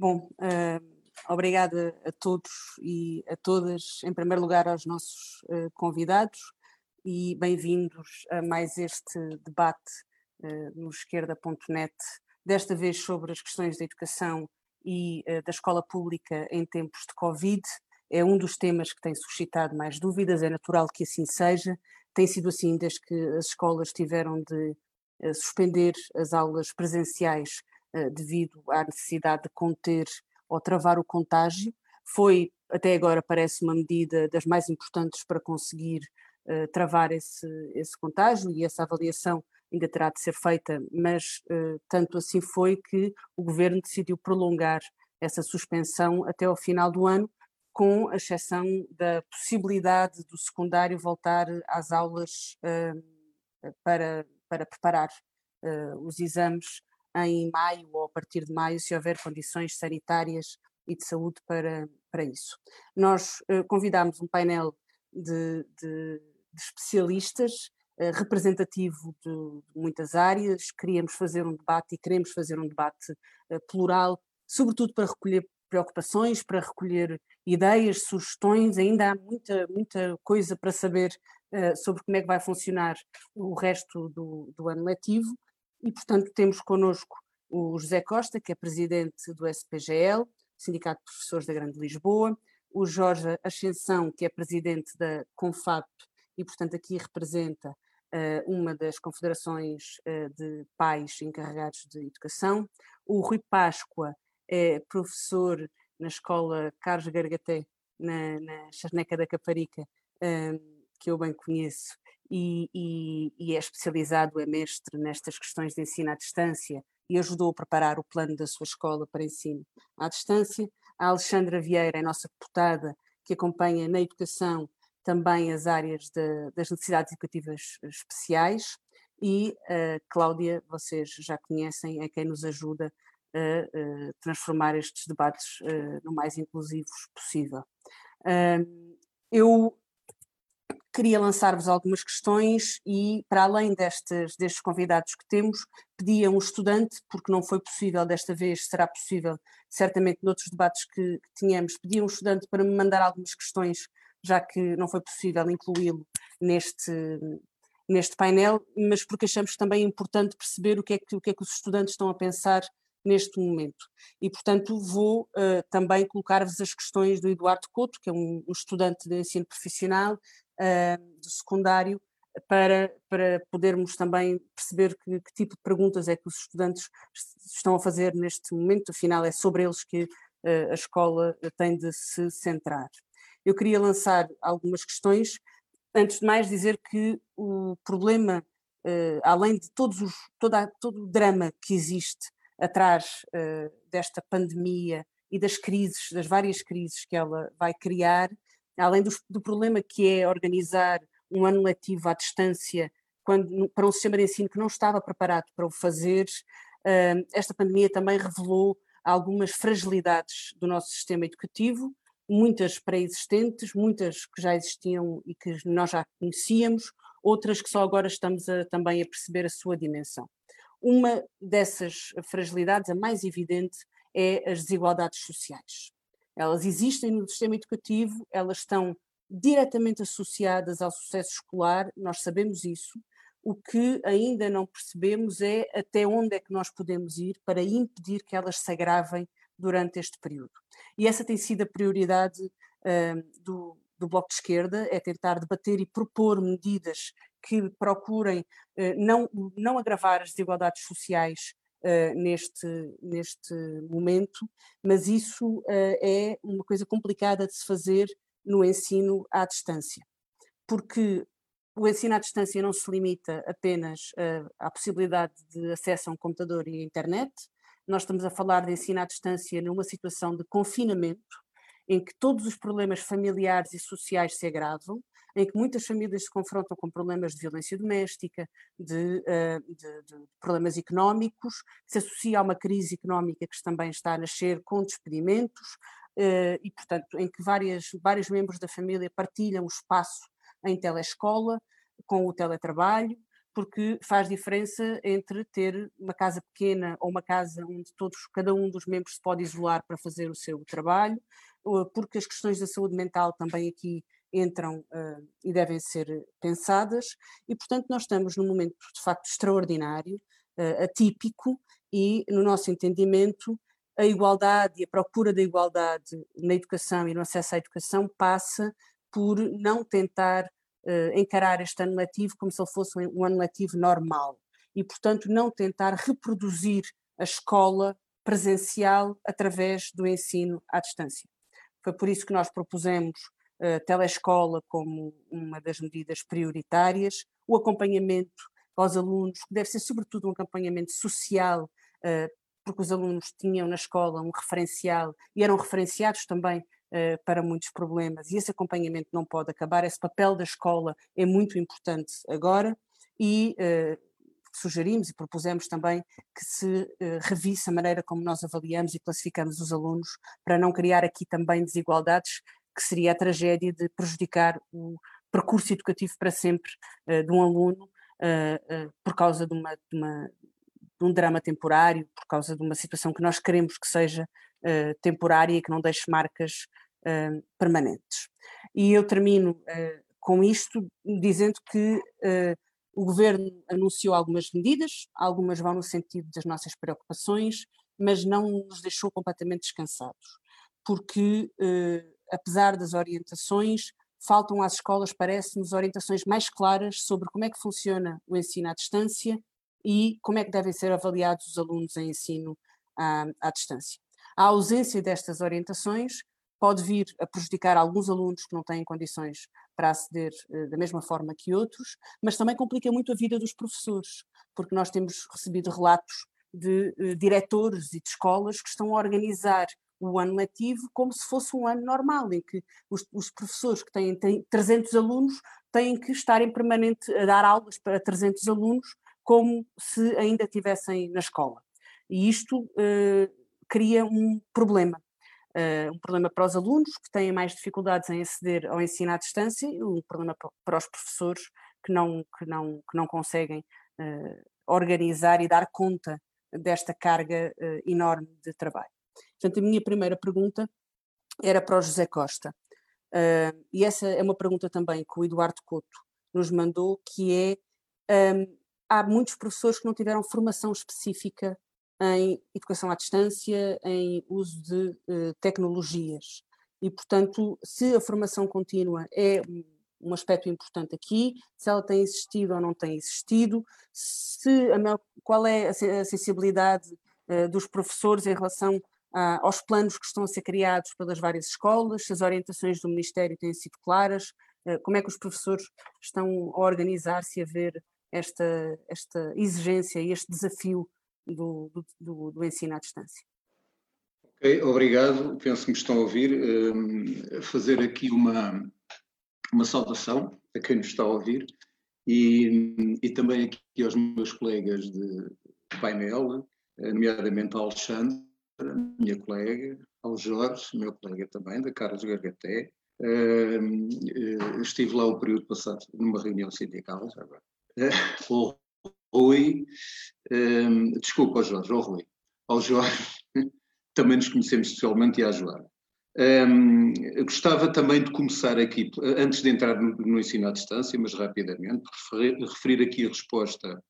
Bom, uh, obrigada a todos e a todas, em primeiro lugar aos nossos uh, convidados e bem-vindos a mais este debate uh, no esquerda.net, desta vez sobre as questões da educação e da escola pública em tempos de Covid. É um dos temas que tem suscitado mais dúvidas, é natural que assim seja. Tem sido assim desde que as escolas tiveram de suspender as aulas presenciais devido à necessidade de conter ou travar o contágio. Foi, até agora, parece uma medida das mais importantes para conseguir uh, travar esse, esse contágio e essa avaliação ainda terá de ser feita, mas uh, tanto assim foi que o governo decidiu prolongar essa suspensão até ao final do ano, com a exceção da possibilidade do secundário voltar às aulas uh, para, para preparar os exames em maio ou a partir de maio, se houver condições sanitárias e de saúde para, para isso. Nós uh, convidámos um painel de, de, de especialistas uh, representativo de, de, muitas áreas, queríamos fazer um debate e queremos fazer um debate uh, plural, sobretudo para recolher preocupações, para recolher ideias, sugestões, ainda há muita, muita coisa para saber sobre como é que vai funcionar o resto do, do ano letivo e, portanto, temos connosco o José Costa, que é presidente do SPGL, Sindicato de Professores da Grande Lisboa, o Jorge Ascensão, que é presidente da CONFAP e, portanto, aqui representa uh, uma das confederações uh, de pais encarregados de educação, o Rui Páscoa é professor na escola Carlos Gargaté, na, na Charneca da Caparica, uh, que eu bem conheço, e, e, e, é especializado, é mestre nestas questões de ensino à distância e ajudou a preparar o plano da sua escola para ensino à distância. A Alexandra Vieira é nossa deputada, que acompanha na educação também as áreas de, das necessidades educativas especiais. E a Cláudia, vocês já conhecem, é quem nos ajuda a, a transformar estes debates uh, no mais inclusivos possível. Eu queria lançar-vos algumas questões e, para além destes, destes convidados que temos, pedia um estudante, porque não foi possível desta vez, será possível certamente noutros debates que, que tínhamos, pedia um estudante para me mandar algumas questões, já que não foi possível incluí-lo neste, neste painel, mas porque achamos também importante perceber o que é que, o que, é que os estudantes estão a pensar neste momento. E, portanto, vou uh, também colocar-vos as questões do Eduardo Couto, que é um, um estudante de ensino profissional, uh, do secundário para, para podermos também perceber que, que, tipo de perguntas é que os estudantes estão a fazer neste momento, afinal é sobre eles que uh, a escola tem de se centrar. Eu queria lançar algumas questões, antes de mais dizer que o problema, uh, além de todos os, toda, todo o drama que existe atrás uh, desta pandemia e das crises, das várias crises que ela vai criar, além do, do problema que é organizar um ano letivo à distância quando, para um sistema de ensino que não estava preparado para o fazer, uh, esta pandemia também revelou algumas fragilidades do nosso sistema educativo, muitas pré-existentes, muitas que já existiam e que nós já conhecíamos, outras que só agora estamos a, também a perceber a sua dimensão. Uma dessas fragilidades, a mais evidente, é as desigualdades sociais. Elas existem no sistema educativo, elas estão diretamente associadas ao sucesso escolar, nós sabemos isso. O que ainda não percebemos é até onde é que nós podemos ir para impedir que elas se agravem durante este período. E essa tem sido a prioridade uh, do, do Bloco de Esquerda, é tentar debater e propor medidas que procurem uh, não, não agravar as desigualdades sociais uh, neste, neste momento, mas isso uh, é uma coisa complicada de se fazer no ensino à distância, porque o ensino à distância não se limita apenas uh, à possibilidade de acesso a um computador e à internet, nós estamos a falar de ensino à distância numa situação de confinamento, em que todos os problemas familiares e sociais se agravam, em que muitas famílias se confrontam com problemas de violência doméstica, de, uh, de, de, problemas económicos, que se associa a uma crise económica que também está a nascer com despedimentos, uh, e, portanto, em que várias, vários membros da família partilham o espaço em telescola, com o teletrabalho, porque faz diferença entre ter uma casa pequena ou uma casa onde todos, cada um dos membros se pode isolar para fazer o seu trabalho, porque as questões da saúde mental também aqui entram uh, e devem ser pensadas, e portanto nós estamos num momento de facto extraordinário, uh, atípico, e no nosso entendimento a igualdade e a procura da igualdade na educação e no acesso à educação passa por não tentar uh, encarar este ano letivo como se ele fosse um, ano letivo normal e, portanto, não tentar reproduzir a escola presencial através do ensino à distância. Foi por isso que nós propusemos a telescola como uma das medidas prioritárias, o acompanhamento aos alunos, que deve ser sobretudo um acompanhamento social, porque os alunos tinham na escola um referencial e eram referenciados também para muitos problemas, e esse acompanhamento não pode acabar, esse papel da escola é muito importante agora, e sugerimos e propusemos também que se revisse a maneira como nós avaliamos e classificamos os alunos, para não criar aqui também desigualdades que seria a tragédia de prejudicar o percurso educativo para sempre uh, de um aluno uh, uh, por causa de, uma, de, uma, de, um drama temporário, por causa de uma situação que nós queremos que seja temporária e que não deixe marcas permanentes. E eu termino com isto dizendo que o governo anunciou algumas medidas, algumas vão no sentido das nossas preocupações, mas não nos deixou completamente descansados, porque apesar das orientações, faltam às escolas, parece-nos, orientações mais claras sobre como é que funciona o ensino à distância e como é que devem ser avaliados os alunos em ensino à, à distância. A ausência destas orientações pode vir a prejudicar alguns alunos que não têm condições para aceder uh, da mesma forma que outros, mas também complica muito a vida dos professores, porque nós temos recebido relatos de uh, diretores e de escolas que estão a organizar o ano letivo como se fosse um ano normal, em que os, os professores que têm, têm 300 alunos têm que estar em permanente a dar aulas para 300 alunos como se ainda estivessem na escola. E isto uh, cria um problema. Uh, um problema para os alunos que têm mais dificuldades em aceder ao ensino à distância um problema para os professores que não, que não, que não conseguem uh, organizar e dar conta desta carga enorme de trabalho. Portanto, a minha primeira pergunta era para o José Costa. Uh, e essa é uma pergunta também que o Eduardo Couto nos mandou, que é, um, há muitos professores que não tiveram formação específica em educação à distância, em uso de uh, tecnologias. E, portanto, se a formação contínua é um aspecto importante aqui, se ela tem existido ou não tem existido, se a, qual é a sensibilidade uh, dos professores em relação uh, aos planos que estão a ser criados pelas várias escolas, se as orientações do Ministério têm sido claras, uh, como é que os professores estão a organizar-se a ver esta, esta exigência e este desafio do, do, do ensino à distância. Ok, obrigado. Penso que me estão a ouvir. Um, fazer aqui uma, uma saudação a quem nos está a ouvir e, e também aqui aos meus colegas de painel, nomeadamente ao Alexandre, minha colega, ao Jorge, meu colega também, da Carlos Gargaté. Uh, uh, estive lá o período passado numa reunião sindical, já agora. Uh, o Rui, desculpa, ao Jorge, ao Rui, ao Jorge, também nos conhecemos socialmente e à Joana. Um, gostava também de começar aqui, antes de entrar no, no ensino à distância, mas rapidamente, referir, referir aqui a resposta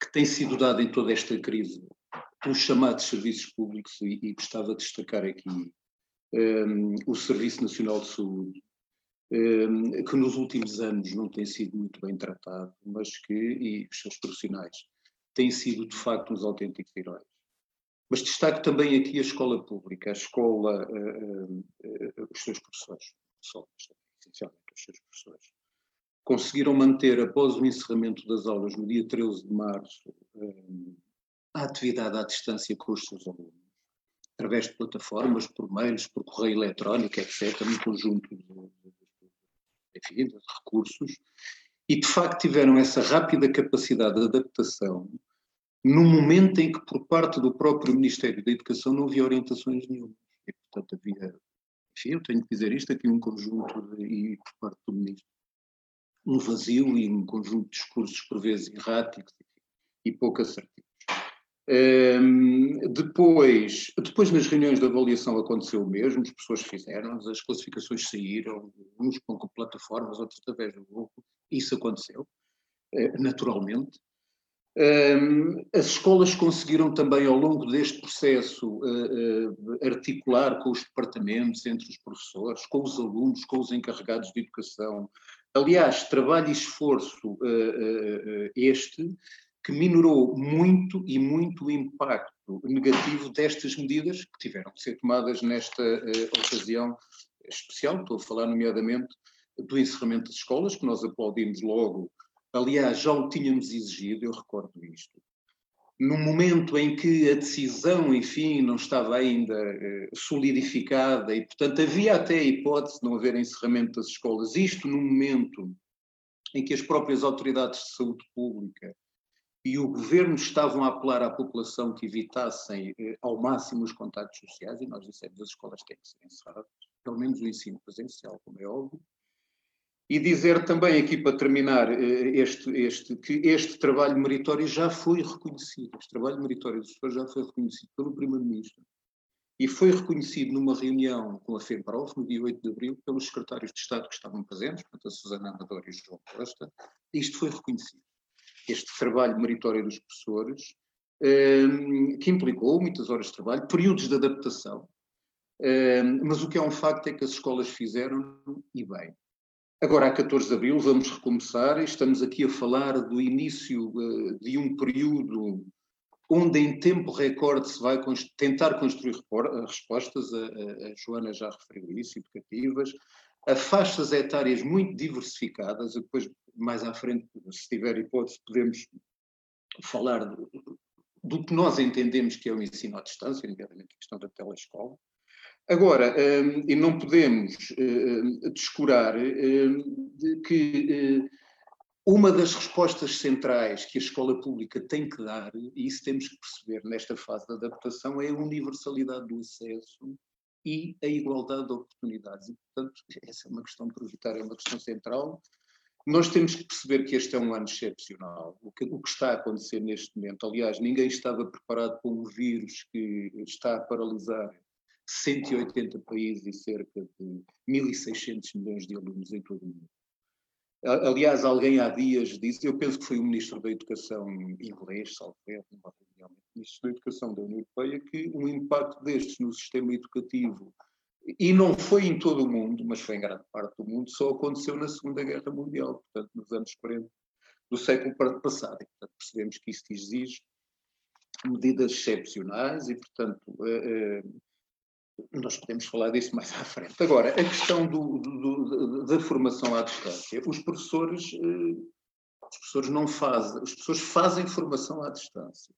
que tem sido dada em toda esta crise pelos chamados serviços públicos e, e gostava de destacar aqui um, o Serviço Nacional de Saúde, um, que nos últimos anos não tem sido muito bem tratado, mas que, e os seus profissionais, têm sido de facto uns autênticos heróis. Mas destaco também aqui a escola pública, a escola, uh, uh, uh, os seus professores, essencialmente os seus professores. Conseguiram manter, após o encerramento das aulas no dia 13 de março, hum, a atividade à distância com os seus alunos, através de plataformas, por mails, por correio eletrónico, etc., um conjunto de, enfim, de recursos, e de facto tiveram essa rápida capacidade de adaptação no momento em que, por parte do próprio Ministério da Educação, não havia orientações nenhumas. E, portanto, havia, enfim, eu tenho que dizer isto aqui, um conjunto, de, e por parte do Ministro, um vazio e um conjunto de discursos por vezes erráticos e pouco assertivos. Um, depois, depois, nas reuniões de avaliação aconteceu o mesmo, as pessoas fizeram, as classificações saíram, uns com plataformas, outros através do grupo, isso aconteceu, eh, naturalmente. Um, as escolas conseguiram também, ao longo deste processo, uh, uh, articular com os departamentos, entre os professores, com os alunos, com os encarregados de educação. Aliás, trabalho e esforço uh, este que minorou muito e muito o impacto negativo destas medidas que tiveram que ser tomadas nesta ocasião especial. Estou a falar, nomeadamente, do encerramento das escolas, que nós aplaudimos logo Aliás, já o tínhamos exigido, eu recordo isto. No momento em que a decisão, enfim, não estava ainda eh, solidificada e, portanto, havia até a hipótese de não haver encerramento das escolas, isto no momento em que as próprias autoridades de saúde pública e o governo estavam a apelar à população que evitassem eh, ao máximo os contatos sociais, e nós dissemos as escolas têm que ser encerradas, pelo menos o ensino presencial, como é óbvio, e dizer também aqui para terminar eh, este, este, que este trabalho meritório já foi reconhecido, este trabalho meritório do professor já foi reconhecido pelo Primeiro-Ministro e foi reconhecido numa reunião com a FEMPROF no dia 8 de abril pelos secretários de Estado que estavam presentes, portanto a Susana Amador e o João Costa, isto foi reconhecido. Este trabalho meritório dos professores, ehm, que implicou muitas horas de trabalho, períodos de adaptação, ehm, mas o que é um facto é que as escolas fizeram e bem. Agora, a 14 de abril, vamos recomeçar. Estamos aqui a falar do início uh, de um período onde, em tempo recorde, se vai tentar construir respostas. A, Joana já referiu isso, educativas, a faixas etárias muito diversificadas. Depois, mais à frente, se tiver hipótese, podemos falar do, do que nós entendemos que é o ensino à distância, nomeadamente a questão da telescola. Agora, um, e não podemos uh, descurar uh, que uh, uma das respostas centrais que a escola pública tem que dar, e isso temos que perceber nesta fase de adaptação, é a universalidade do acesso e a igualdade de oportunidades. E, portanto, essa é uma questão prioritária, é uma questão central. Nós temos que perceber que este é um ano excepcional. O que, o que está a acontecer neste momento, aliás, ninguém estava preparado para um vírus que está a paralisar 180 países e cerca de 1.600 milhões de alunos em todo o mundo. Aliás, alguém há dias disse, eu penso que foi o Ministro da Educação inglês, numa reunião Ministro da Educação da União Europeia, que um impacto destes no sistema educativo, e não foi em todo o mundo, mas foi em grande parte do mundo, só aconteceu na Segunda Guerra Mundial, portanto, nos anos 40 do século passado. E, portanto, percebemos que isto exige medidas excepcionais e, portanto, eh, eh, nós podemos falar disso mais à frente. Agora, a questão do, do, do, da formação à distância. Os professores, eh, os professores não fazem, os professores fazem formação à distância.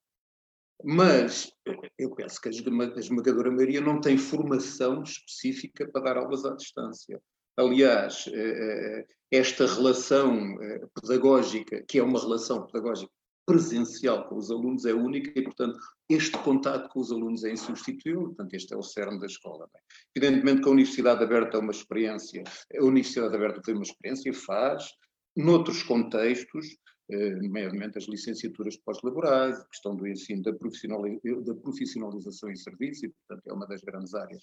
Mas eu penso que a esmagadora maioria não tem formação específica para dar aulas à distância. Aliás, eh, eh, esta relação pedagógica, que é uma relação pedagógica presencial com os alunos é única e, portanto, este contato com os alunos é insubstituível, portanto, este é o cerne da escola. Bem, evidentemente que a Universidade Aberta é uma experiência, a Universidade Aberta tem uma experiência, faz, noutros contextos, eh, nomeadamente as licenciaturas pós-laborais, questão do ensino da, profissionalização em serviço, e, portanto, é uma das grandes áreas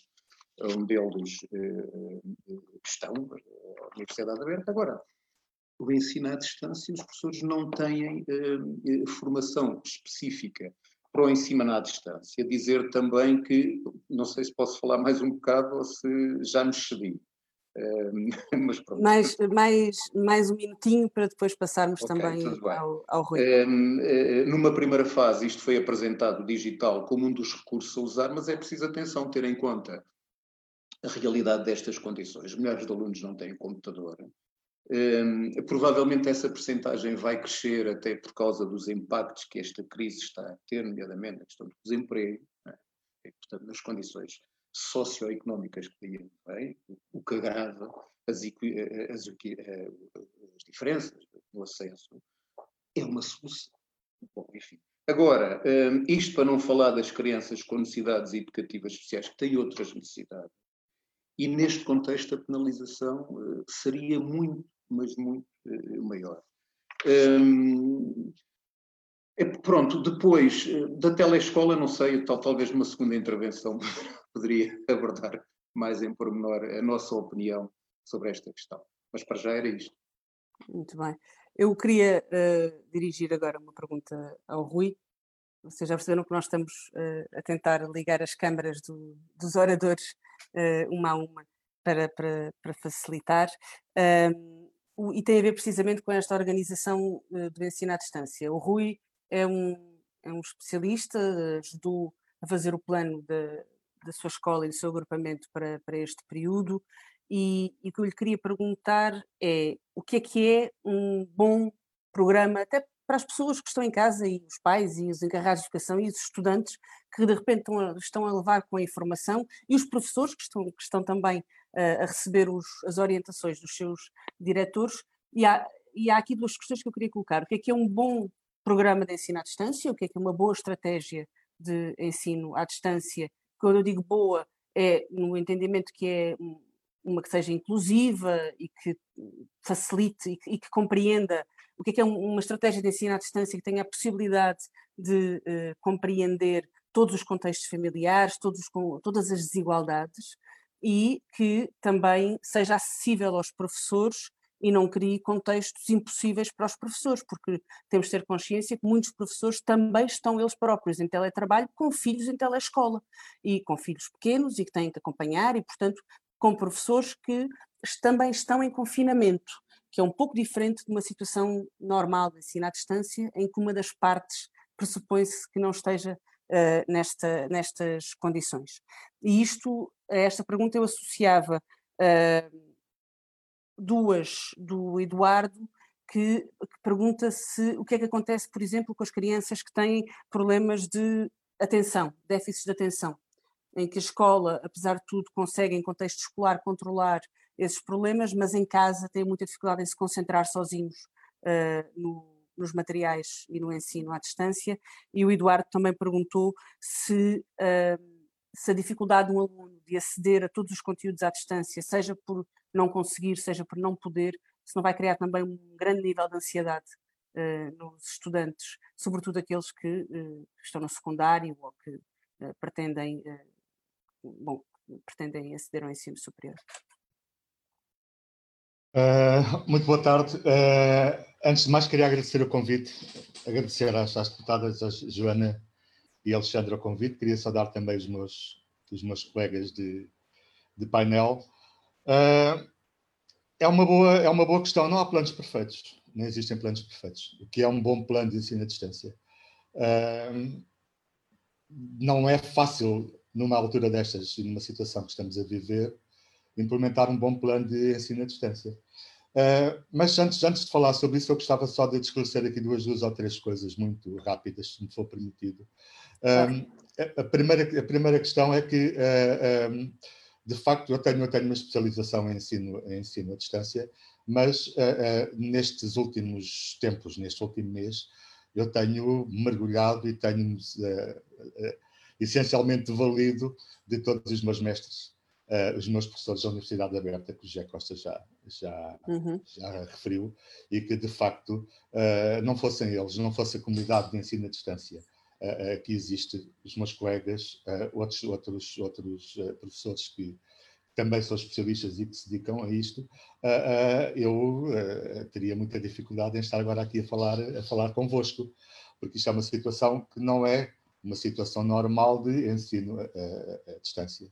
onde eles eh, eh estão, a Universidade Aberta. Agora, o ensino à distância, os professores não têm eh, formação específica para o ensino à distância. Dizer também que, não sei se posso falar mais um bocado ou se já me excedi. Mais, mais, mais um minutinho para depois passarmos okay, também ao, ao Rui. Uh, numa primeira fase, isto foi apresentado digital como um dos recursos a usar, mas é preciso atenção, ter em conta a realidade destas condições. Milhares de alunos não têm computador, um, provavelmente essa percentagem vai crescer até por causa dos impactos que esta crise está a ter, nomeadamente a questão do desemprego, né? e, portanto, nas condições socioeconómicas que daí vem, o que agrava as, as, as diferenças no acesso, é uma solução. Bom, enfim. Agora, isto para não falar das crianças com necessidades educativas especiais, que têm outras necessidades, e neste contexto a penalização seria muito mas muito maior. Um, é, pronto, depois da telescola, não sei, tal, talvez uma segunda intervenção poderia abordar mais em pormenor a nossa opinião sobre esta questão. Mas para já era isto. Muito bem. Eu queria uh, dirigir agora uma pergunta ao Rui. Vocês já perceberam que nós estamos uh, a tentar ligar as câmaras do, dos oradores uh, uma a uma para, para, para facilitar. O, e tem a ver precisamente com esta organização do ensino à distância. O Rui é um, é um especialista, ajudou a fazer o plano da, da sua escola e do seu agrupamento para, para este período e, e o que eu lhe queria perguntar é o que é que é um bom programa, até para as pessoas que estão em casa e os pais e os encarregados de educação e os estudantes que de repente estão a, estão a levar com a informação e os professores que estão, que estão também uh, a receber os, as orientações dos seus diretores. E há, e há aqui duas questões que eu queria colocar. O que é que é um bom programa de ensino à distância? O que é que é uma boa estratégia de ensino à distância? Quando eu digo boa, é no entendimento que é uma que seja inclusiva e que facilite e que, e que compreenda o que é, que é uma estratégia de ensino à distância que tenha a possibilidade de uh, compreender todos os contextos familiares, todos, todas as desigualdades e que também seja acessível aos professores e não crie contextos impossíveis para os professores, porque temos de ter consciência que muitos professores também estão eles próprios em teletrabalho com filhos em telescola e com filhos pequenos e que têm que acompanhar e, portanto, com professores que também estão em confinamento, que é um pouco diferente de uma situação normal de ensino à distância, em que uma das partes pressupõe-se que não esteja uh, nesta, nestas condições. E isto, a esta pergunta eu associava uh, duas do Eduardo, que, que pergunta se o que é que acontece, por exemplo, com as crianças que têm problemas de atenção, déficits de atenção em que a escola, apesar de tudo, consegue em contexto escolar controlar esses problemas, mas em casa tem muita dificuldade em se concentrar sozinhos uh, no, nos materiais e no ensino à distância. E o Eduardo também perguntou se, uh, se a dificuldade de um aluno de aceder a todos os conteúdos à distância, seja por não conseguir, seja por não poder, se não vai criar também um grande nível de ansiedade uh, nos estudantes, sobretudo aqueles que estão no secundário ou que pretendem bom, pretendem aceder ao ensino superior. Uh, muito boa tarde. Uh, antes de mais, queria agradecer o convite, agradecer às, às deputadas, a Joana e Alexandre, o convite. Queria saudar também os meus, os meus colegas de, de painel. Uh, é, uma boa, é uma boa questão. Não há planos perfeitos, não existem planos perfeitos. O que é um bom plano de ensino à distância? não é fácil numa altura destas e numa situação que estamos a viver, implementar um bom plano de ensino à distância. Uh, mas antes, antes de falar sobre isso, eu gostava só de esclarecer aqui duas, duas ou três coisas muito rápidas, se me for permitido. Um, a, primeira, a primeira questão é que, uh, um, de facto, eu tenho, eu tenho uma especialização em ensino, em ensino à distância, mas uh, nestes últimos tempos, neste último mês, eu tenho mergulhado e tenho essencialmente valido de todos os meus mestres, os meus professores da Universidade Aberta, que o José Costa já, já, uhum. já referiu, e que de facto uh, não fossem eles, não fosse a comunidade de ensino à distância uh, que existe, os meus colegas, outros, outros, outros professores que também são especialistas e que se dedicam a isto, eu teria muita dificuldade em estar agora aqui a falar, a falar convosco, porque isto é uma situação que não é uma situação normal de ensino à, distância.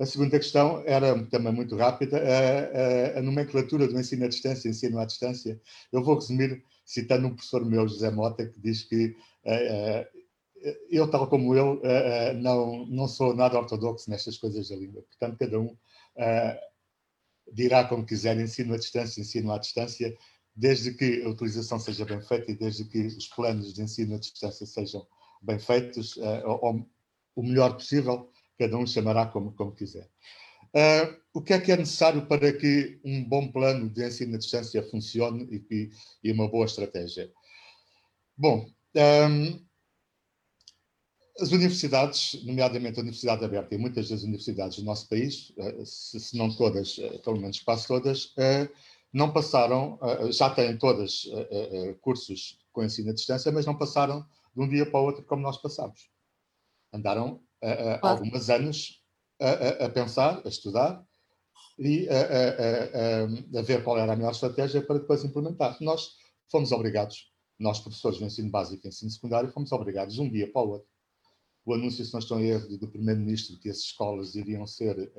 A segunda questão era também muito rápida, a, a, a, nomenclatura do ensino à distância, ensino à distância. Eu vou resumir citando um professor meu, José Mota, que diz que eu, tal como ele, não, não sou nada ortodoxo nestas coisas da língua. Portanto, cada um dirá como quiser, ensino à distância, ensino à distância, desde que a utilização seja bem feita e desde que os planos de ensino à distância sejam bem feitos, uh, o melhor possível, cada um chamará como, como quiser. Uh, o que é que é necessário para que um bom plano de ensino à distância funcione e, e uma boa estratégia? Bom, um, ehm, as universidades, nomeadamente a Universidade Aberta e muitas das universidades do nosso país, se, se não todas, pelo menos quase todas, não passaram, já têm todas cursos com ensino à distância, mas não passaram de um dia para o outro como nós passamos. Andaram claro. alguns anos a, a, pensar, a estudar e a, a, ver qual era a melhor estratégia para depois implementar. Nós fomos obrigados, nós professores do ensino básico e ensino secundário, fomos obrigados de um dia para o outro. O anúncio, se não estou em erro, do Primeiro-Ministro que as escolas iriam ser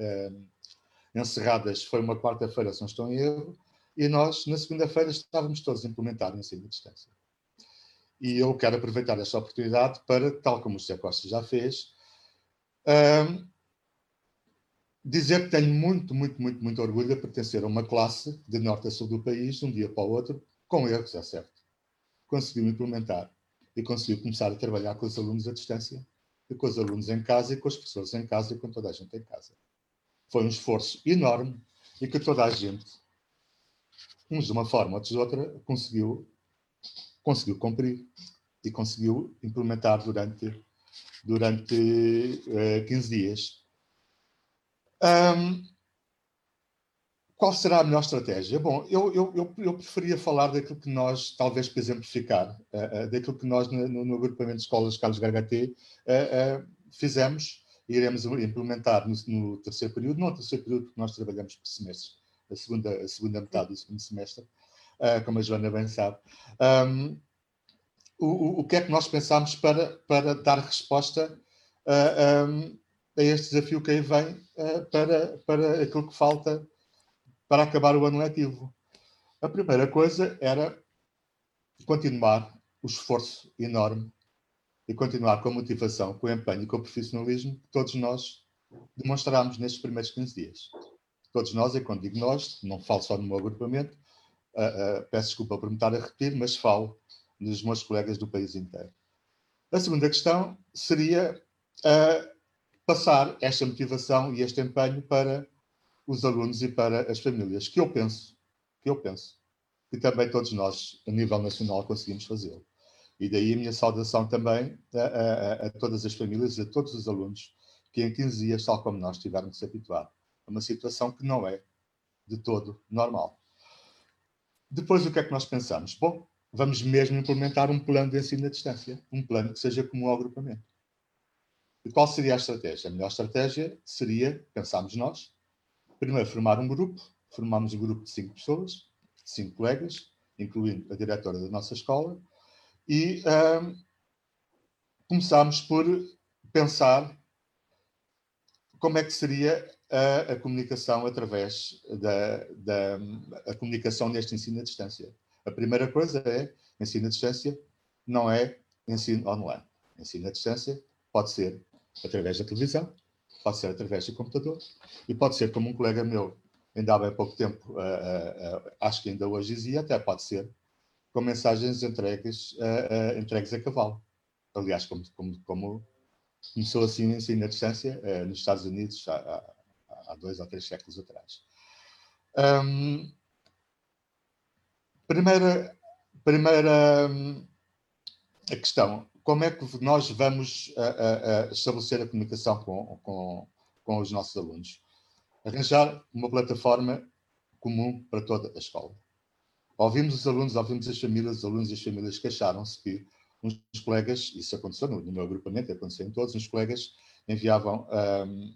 encerradas foi uma quarta-feira, se não estou em erro, e nós, na segunda-feira, estávamos todos a implementar o ensino à distância. E eu quero aproveitar esta oportunidade para, tal como o José Costa já fez, dizer que tenho muito, muito, muito, muito orgulho de pertencer a uma classe de norte a sul do país, de um dia para o outro, com erros, é certo. Conseguiu implementar e conseguiu começar a trabalhar com os alunos à distância, e com os alunos em casa, e com as pessoas em casa, e com toda a gente em casa. Foi um esforço enorme e que toda a gente, uns de uma forma, outros de outra, conseguiu, conseguiu cumprir e conseguiu implementar durante, durante uh, 15 dias. Um, qual será a melhor estratégia? Bom, eu, eu, eu, eu, preferia falar daquilo que nós, talvez para exemplificar, uh, uh, daquilo que nós no, no, agrupamento de escolas Carlos Gargatê fizemos e iremos implementar no, no, terceiro período, não no terceiro período, porque nós trabalhamos por semestres, a segunda, a segunda metade do segundo semestre, como a Joana bem sabe. Um, o, o, que é que nós pensámos para, para dar resposta um, a este desafio que aí vem uh, para, para aquilo que falta para acabar o ano letivo. A primeira coisa era continuar o esforço enorme e continuar com a motivação, com o empenho e com o profissionalismo que todos nós demonstrámos nestes primeiros 15 dias. Todos nós, e quando digo nós, não falo só no meu agrupamento, uh, uh, peço desculpa por me estar a repetir, mas falo dos meus colegas do país inteiro. A segunda questão seria uh, passar esta motivação e este empenho para os alunos e para as famílias, que eu penso, que eu penso, que também todos nós, a nível nacional, conseguimos fazê-lo. E daí a minha saudação também a, a, a, todas as famílias e a todos os alunos que em 15 dias, tal como nós, tiveram que se habituar a uma situação que não é de todo normal. Depois, o que é que nós pensamos? Bom, vamos mesmo implementar um plano de ensino à distância, um plano que seja comum ao agrupamento. E qual seria a estratégia? A melhor estratégia seria, pensámos nós, primeiro formar um grupo, formámos um grupo de cinco pessoas, cinco colegas, incluindo a diretora da nossa escola, e um, começámos por pensar como é que seria a, a comunicação através da, da a comunicação neste ensino à distância. A primeira coisa é ensino à distância não é ensino online. Ensino à distância pode ser através da televisão, pode ser através do computador e pode ser como um colega meu, ainda há bem pouco tempo, uh, uh, uh, acho que ainda hoje dizia, até pode ser com mensagens entregues, entregues a cavalo. Aliás, como, como, como começou assim o ensino à distância nos Estados Unidos há, há, dois ou três séculos atrás. Um, primeira, primeira um, a questão como é que nós vamos a, a, estabelecer a comunicação com, com, com os nossos alunos? Arranjar uma plataforma comum para toda a escola. Ouvimos os alunos, ouvimos as famílias, os alunos e as famílias queixaram-se que uns colegas, isso aconteceu no, no meu agrupamento, aconteceu em todos, uns colegas enviavam um,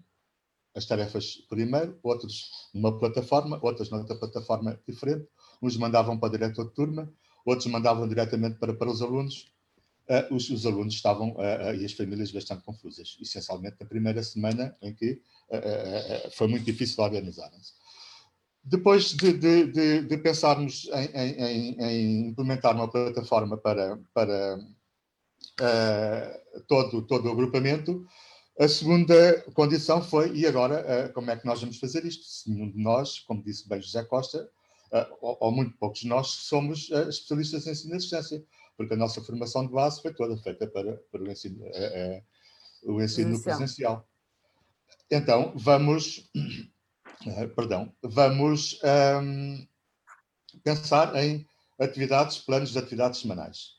as tarefas e-mail, outros numa plataforma, outras noutra plataforma diferente, uns mandavam para o diretor de turma, outros mandavam diretamente para, para os alunos, uh, os, os, alunos estavam uh, e as famílias bastante confusas, essencialmente na primeira semana em que foi muito difícil organizarem-se. Depois de, de, de, de pensarmos em, em, em, implementar uma plataforma para, para todo, todo o agrupamento, a segunda condição foi, e agora, como é que nós vamos fazer isto? Se nenhum de nós, como disse bem José Costa, ou, ou muito poucos de nós, somos especialistas em ensino à distância porque a nossa formação de base foi toda feita para, para o ensino, é, é, o ensino presencial. Então, vamos, uh, perdão, vamos um, pensar em atividades, planos de atividades semanais.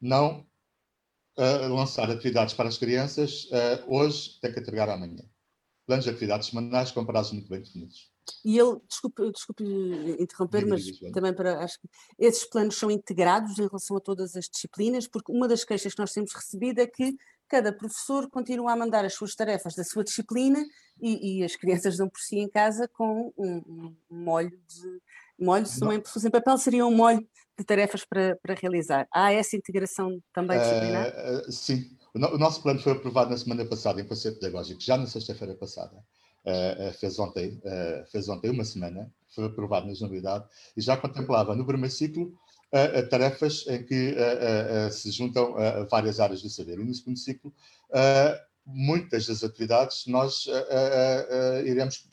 Não uh, lançar atividades para as crianças uh, hoje, tem que entregar amanhã. Planos de atividades semanais com prazos muito bem definidos. E ele, desculpe, desculpe interromper, mas também para acho que esses planos são integrados em relação a todas as disciplinas, porque uma das queixas que nós temos recebido é que cada professor continua a mandar as suas tarefas da sua disciplina e, e as crianças dão por si em casa com um, um molho de molho, se não fosse em papel, seria um molho de tarefas para, para realizar. Há essa integração também disciplinar? Uh, uh, sim. O, no, o, nosso plano foi aprovado na semana passada em conceito pedagógico, já na sexta-feira passada. Uh, fez, ontem, fez ontem uma semana, foi aprovado nas novidades, e já contemplava no primeiro ciclo tarefas em que se juntam várias áreas do saber. E no segundo ciclo, muitas das atividades nós iremos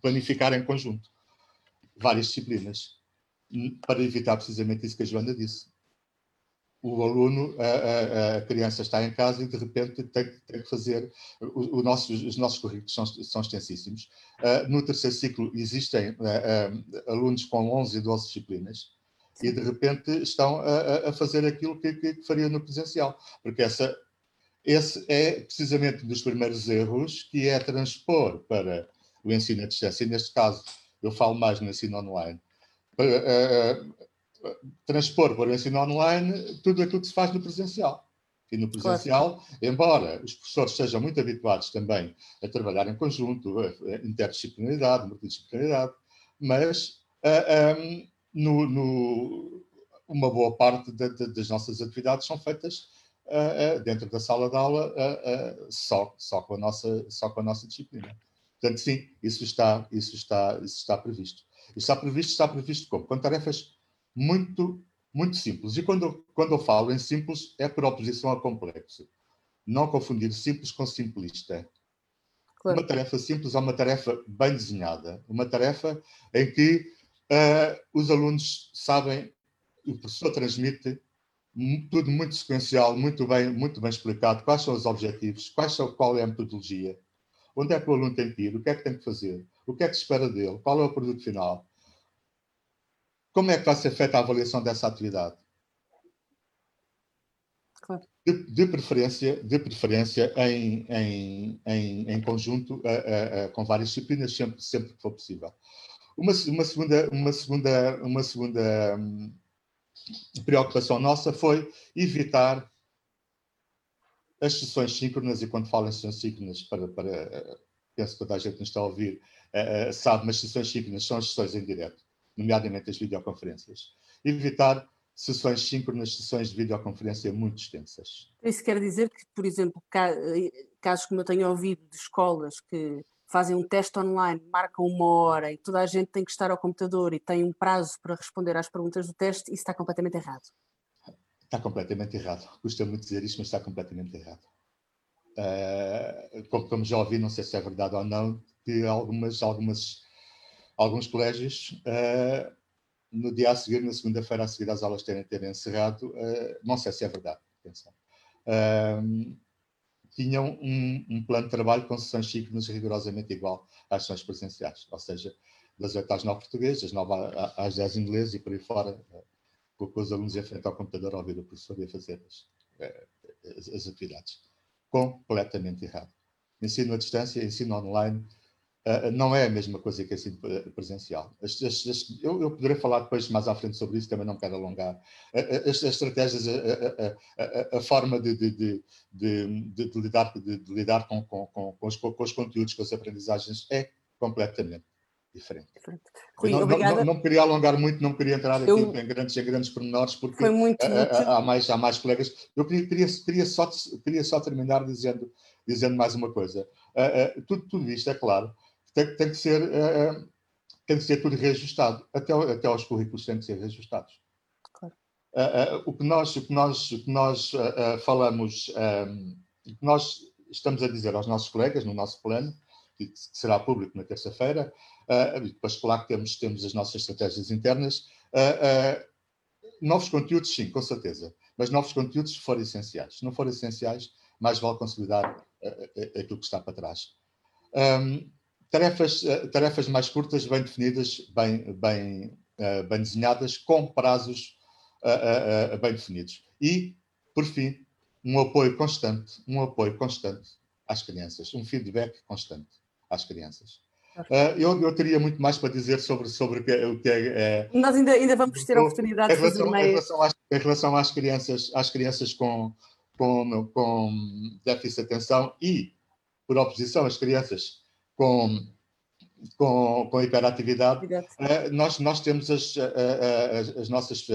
planificar em conjunto várias disciplinas, para evitar precisamente isso que a Joana disse. O aluno, a, a, criança está em casa e de repente tem, tem que fazer. O, o nosso, os nossos currículos são, são extensíssimos. Uh, no terceiro ciclo existem uh, uh, alunos com 11 e 12 disciplinas e de repente estão a, a fazer aquilo que, que, faria no presencial, porque essa esse é precisamente um dos primeiros erros, que é transpor para o ensino à distância, e neste caso eu falo mais no ensino online, uh, transpor para o ensino online tudo aquilo que se faz no presencial. E no presencial, claro. embora os professores sejam muito habituados também a trabalhar em conjunto, interdisciplinaridade, multidisciplinaridade, mas uh, um, no, no, uma boa parte de, de, das nossas atividades são feitas uh, uh, dentro da sala de aula só, só, com a nossa, só com a nossa disciplina. Portanto, sim, isso está, isso está, isso está previsto. Isso está previsto, está previsto como? Com tarefas muito, muito simples. E quando, quando eu falo em simples, é por oposição a complexo. Não confundir simples com simplista. Claro. Uma tarefa simples é uma tarefa bem desenhada, uma tarefa em que uh, os alunos sabem, o professor transmite tudo muito sequencial, muito bem, muito bem explicado, quais são os objetivos, quais são, qual é a metodologia, Onde é que o aluno tem que ir? O que é que tem que fazer? O que é que se espera dele? Qual é o produto final? Como é que vai ser feita a avaliação dessa atividade? Claro. De, de, preferência, de preferência em, em, em, em conjunto com várias disciplinas, sempre, sempre que for possível. Uma, uma segunda, uma segunda, uma segunda hum, preocupação nossa foi evitar as sessões síncronas, e quando falo em sessões síncronas, para, para, penso que toda a gente nos está a ouvir, uh, sabe, mas sessões síncronas são as sessões em direto, nomeadamente as videoconferências. Evitar sessões síncronas, sessões de videoconferência muito extensas. Isso quer dizer que, por exemplo, casos como eu tenho ouvido de escolas que fazem um teste online, marcam uma hora e toda a gente tem que estar ao computador e tem um prazo para responder às perguntas do teste, isso está completamente errado. Está completamente errado. Custa muito dizer isto, mas está completamente errado. Uh, como, já ouvi, não sei se é verdade ou não, que algumas, algumas, alguns colégios, uh, no dia a seguir, na segunda-feira a seguir às aulas terem, terem encerrado, uh, não sei se é verdade, atenção, tinham um, um, plano de trabalho com sessões síncronas rigorosamente igual às sessões presenciais, ou seja, das 8 às 9 português, das 9 às 10 inglês e por aí fora, com, os alunos em frente ao computador a ouvir o professor e a fazer as, eh, as, as atividades. Completamente errado. Ensino à distância, ensino online, Uh, não é a mesma coisa que ensino presencial. As, as, as, eu, eu, poderei falar depois mais à frente sobre isso, também não quero alongar. As, estratégias, a, a, a, forma de, de, de, de lidar, lidar com, com, com, os, com os conteúdos, com as aprendizagens, é completamente diferente. Rui, não, não, não, não, queria alongar muito, não queria entrar aqui eu... em, grandes, em grandes pormenores, porque Foi muito, há, muito... há, mais, há mais colegas. Eu queria, queria, queria, só, queria só terminar dizendo, dizendo mais uma coisa. Uh, uh, tudo, tudo isto, é claro, tem, tem, que ser, uh, tem que ser tudo reajustado. Até, até os currículos têm que ser reajustados. Claro. o que nós, o que nós, o que nós falamos, um, o que nós estamos a dizer aos nossos colegas no nosso plano, que será público na terça-feira, uh, depois, claro, temos, temos as nossas estratégias internas. Uh, uh, novos conteúdos, sim, com certeza, mas novos conteúdos se forem essenciais. Se não forem essenciais, mais vale consolidar aquilo que está para trás. Um, tarefas, tarefas mais curtas, bem definidas, bem, bem, bem desenhadas, com prazos bem definidos. E, por fim, um apoio constante, um apoio constante às crianças, um feedback constante às crianças. Uh, eu, eu teria muito mais para dizer sobre, sobre o que é. O que é, Nós ainda, ainda vamos ter a oportunidade de fazer mais. Em relação, às, em relação às crianças, às crianças com, com, com déficit de atenção e, por oposição, as crianças com, com, com hiperatividade, uh, nós, nós temos as, as, as nossas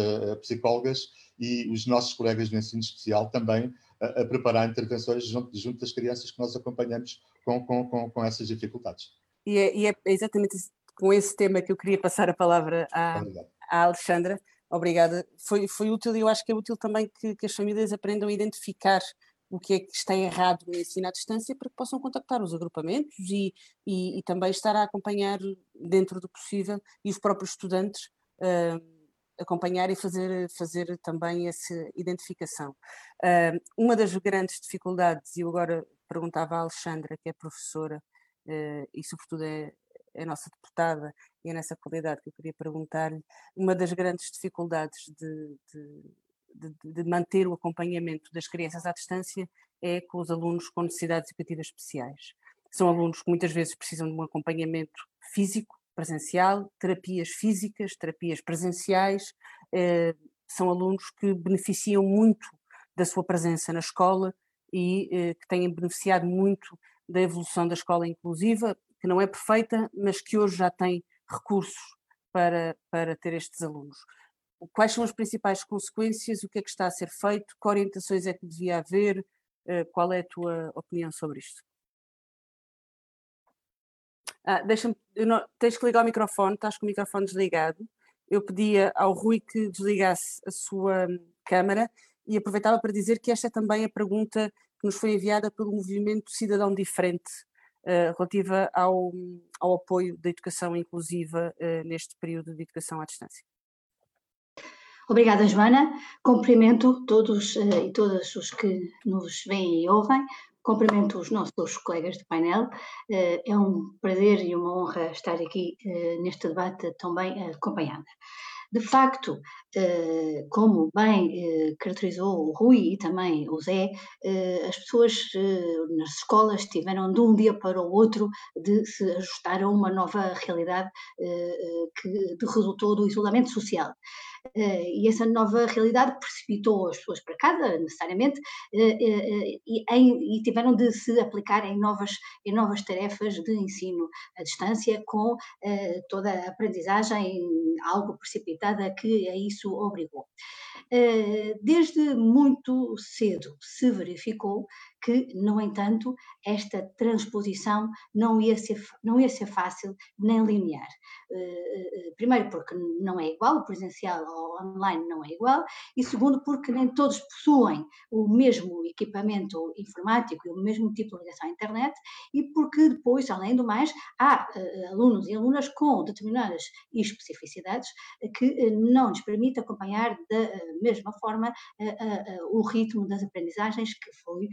psicólogas e os nossos colegas do ensino especial também a, a preparar intervenções junto, junto, das crianças que nós acompanhamos com, com, com, com essas dificuldades. E é, e é, exatamente com esse tema que eu queria passar a palavra à, à Alexandra. Obrigada. Foi, foi útil e eu acho que é útil também que, que, as famílias aprendam a identificar o que é que está errado no ensino à distância para que possam contactar os agrupamentos e, e, e também estar a acompanhar dentro do possível e os próprios estudantes uh, acompanhar e fazer, fazer também essa identificação. Uh, uma das grandes dificuldades, e eu agora perguntava à Alexandra, que é professora uh, e sobretudo é, é nossa deputada, e é nessa qualidade que eu queria perguntar-lhe, uma das grandes dificuldades de, de, de, de, manter o acompanhamento das crianças à distância é com os alunos com necessidades educativas especiais. São alunos que muitas vezes precisam de um acompanhamento físico, presencial, terapias físicas, terapias presenciais. Eh, são alunos que beneficiam muito da sua presença na escola e eh, que têm beneficiado muito da evolução da escola inclusiva, que não é perfeita, mas que hoje já tem recursos para, para ter estes alunos. Quais são as principais consequências? O que é que está a ser feito? Que orientações é que devia haver? Eh, qual é a tua opinião sobre isto? Ah, Deixa-me, tens que ligar o microfone, estás com o microfone desligado. Eu pedia ao Rui que desligasse a sua câmara e aproveitava para dizer que esta é também a pergunta que nos foi enviada pelo Movimento Cidadão Diferente, uh, relativa ao, ao apoio da educação inclusiva uh, neste período de educação à distância. Obrigada, Joana. Cumprimento todos uh, e todas os que nos veem e ouvem. Cumprimento os nossos colegas de painel. Eh, é um prazer e uma honra estar aqui eh, neste debate também acompanhada. De facto, como bem caracterizou o Rui e também o Zé, as pessoas nas escolas tiveram de um dia para o outro de se ajustar a uma nova realidade que resultou do isolamento social. Eh, e essa nova realidade precipitou as pessoas para casa, necessariamente, eh, eh, e, e, tiveram de se aplicar em novas, em novas tarefas de ensino à distância, com toda a aprendizagem algo precipitada que a isso obrigou. Desde muito cedo se verificou que, no entanto, esta transposição não ia ser, não ia ser fácil nem linear. Eh, eh, primeiro, porque não é igual, o presencial ao online não é igual, e segundo, porque nem todos possuem o mesmo equipamento informático e o mesmo tipo de ligação à internet, e porque depois, além do mais, há eh, alunos e alunas com determinadas especificidades que não lhes permite acompanhar da mesma forma o ritmo das aprendizagens que foi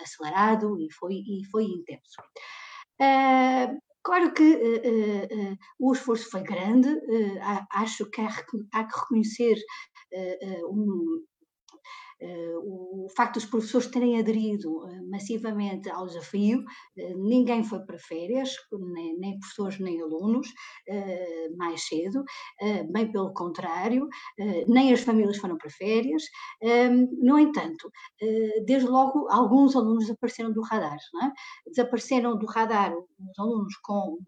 acelerado e foi, e foi intenso. Uh, claro que uh, uh, o esforço foi grande, acho que há, há, que reconhecer um, o facto dos professores terem aderido uh, massivamente ao desafio, uh, ninguém foi para férias, nem, nem professores nem alunos, mais cedo, bem pelo contrário, nem as famílias foram para férias. no entanto, desde logo, alguns alunos desapareceram do radar. É? Desapareceram do radar os alunos com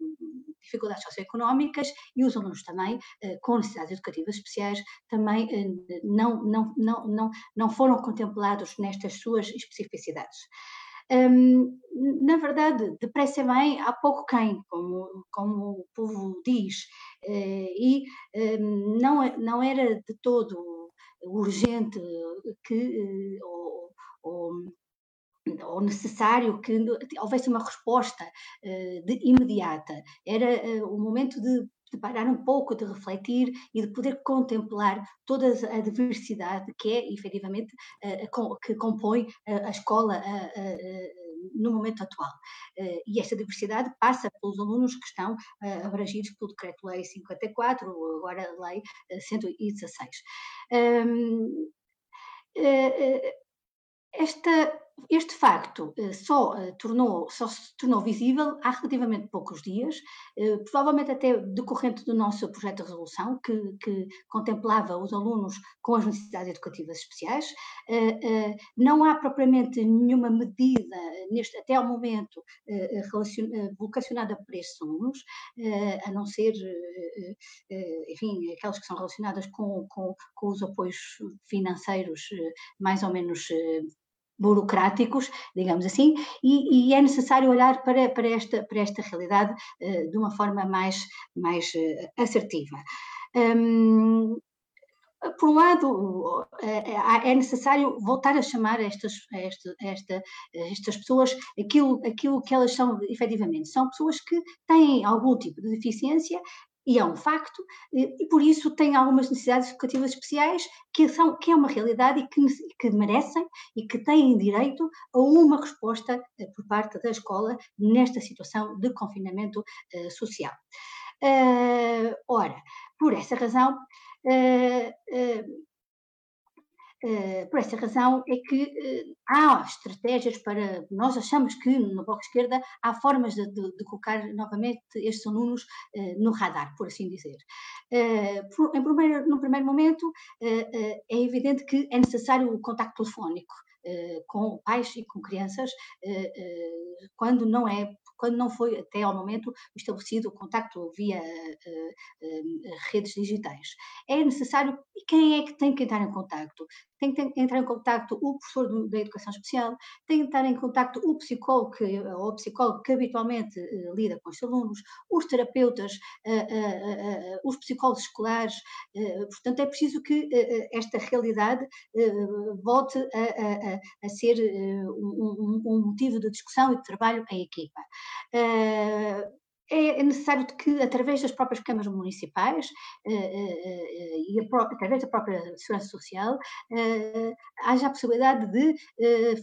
dificuldades socioeconómicas e os alunos também eh, com necessidades educativas especiais também eh, não, não, não, não, não foram contemplados nestas suas especificidades. Um, na verdade, depressa bem, há pouco quem, como, como o povo diz, uh, e um, não, não era de todo urgente que, uh, ou, ou, ou necessário que houvesse uma resposta uh, de, imediata. Era o momento de, de, parar um pouco, de refletir e de poder contemplar toda a diversidade que é, efetivamente, com, que compõe a escola no momento atual. e esta diversidade passa pelos alunos que estão abrangidos pelo Decreto-Lei 54, agora a Lei 116. Um, esta este facto uh, só, uh, tornou, só se tornou visível há relativamente poucos dias, uh, provavelmente até decorrente do nosso projeto de resolução, que, que contemplava os alunos com as necessidades educativas especiais. não há propriamente nenhuma medida, neste, até ao momento, vocacionada para estes alunos, a não ser, enfim, aquelas que são relacionadas com, com, com os apoios financeiros mais ou menos burocráticos, digamos assim, e, e, é necessário olhar para, para, esta, para esta realidade uh, de uma forma mais, mais uh, assertiva. Um, por um lado, eh, é necessário voltar a chamar estas, esta, esta, estas pessoas aquilo, aquilo que elas são efetivamente. São pessoas que têm algum tipo de deficiência e é um facto, e por isso têm algumas necessidades educativas especiais que, são, que é uma realidade e que, que merecem e que têm direito a uma resposta eh, por parte da escola nesta situação de confinamento uh, social. Uh, ora, por essa razão, uh, Uh, por essa razão é que uh, há estratégias para. Nós achamos que no Bloco de Esquerda há formas de, de, de colocar novamente estes alunos uh, no radar, por assim dizer. Por, em primeiro, no primeiro momento, é evidente que é necessário o contacto telefónico. com pais e com crianças, quando não é quando não foi até ao momento estabelecido o contacto via uh, uh, redes digitais. É necessário, e quem é que tem que entrar em contacto? Tem que entrar em contacto o professor da educação especial, tem que entrar em contacto o psicólogo que, ou psicólogo que habitualmente uh, lida com os alunos, os terapeutas, os psicólogos escolares, portanto é preciso que esta realidade volte a, a, a ser um, um, motivo de discussão e de trabalho em equipa. Uh, é necessário que, através das próprias câmaras municipais uh, e através da própria segurança social, haja a possibilidade de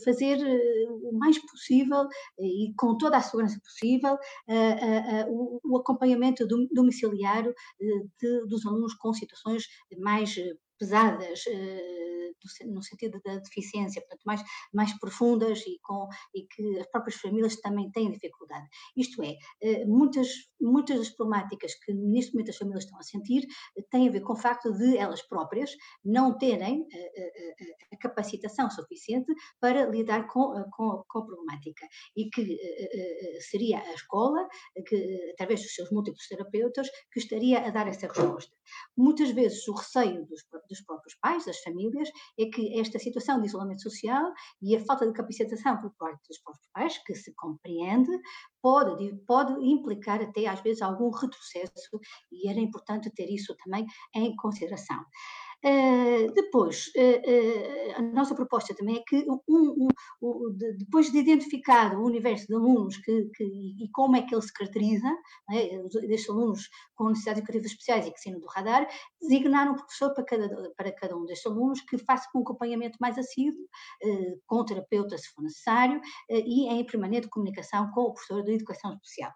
fazer o mais possível e com toda a segurança possível o, acompanhamento domiciliário dos alunos com situações mais pesadas no sentido da deficiência, portanto, mais, mais profundas e, com, e que as próprias famílias também têm dificuldade. Isto é, eh, muitas, muitas das problemáticas que neste momento as famílias estão a sentir eh, têm a ver com o facto de elas próprias não terem eh, a capacitação suficiente para lidar com, com, com a problemática e que seria a escola, que, através dos seus múltiplos terapeutas, que estaria a dar essa resposta. Muitas vezes o receio dos, dos próprios pais, das famílias, é que esta situação de isolamento social e a falta de capacitação por parte dos próprios pais, que se compreende, pode, pode implicar até às vezes algum retrocesso e era importante ter isso também em consideração. Uh, depois, uh, uh, a nossa proposta também é que, um, um, um, de, depois de identificado o universo de alunos que, que, e como é que ele se caracteriza, né, destes alunos com necessidades educativas especiais e que saíram do radar, designar um professor para cada, para cada um destes alunos que faça um acompanhamento mais assíduo, com terapeuta, se for necessário, e em permanente comunicação com o professor de educação especial.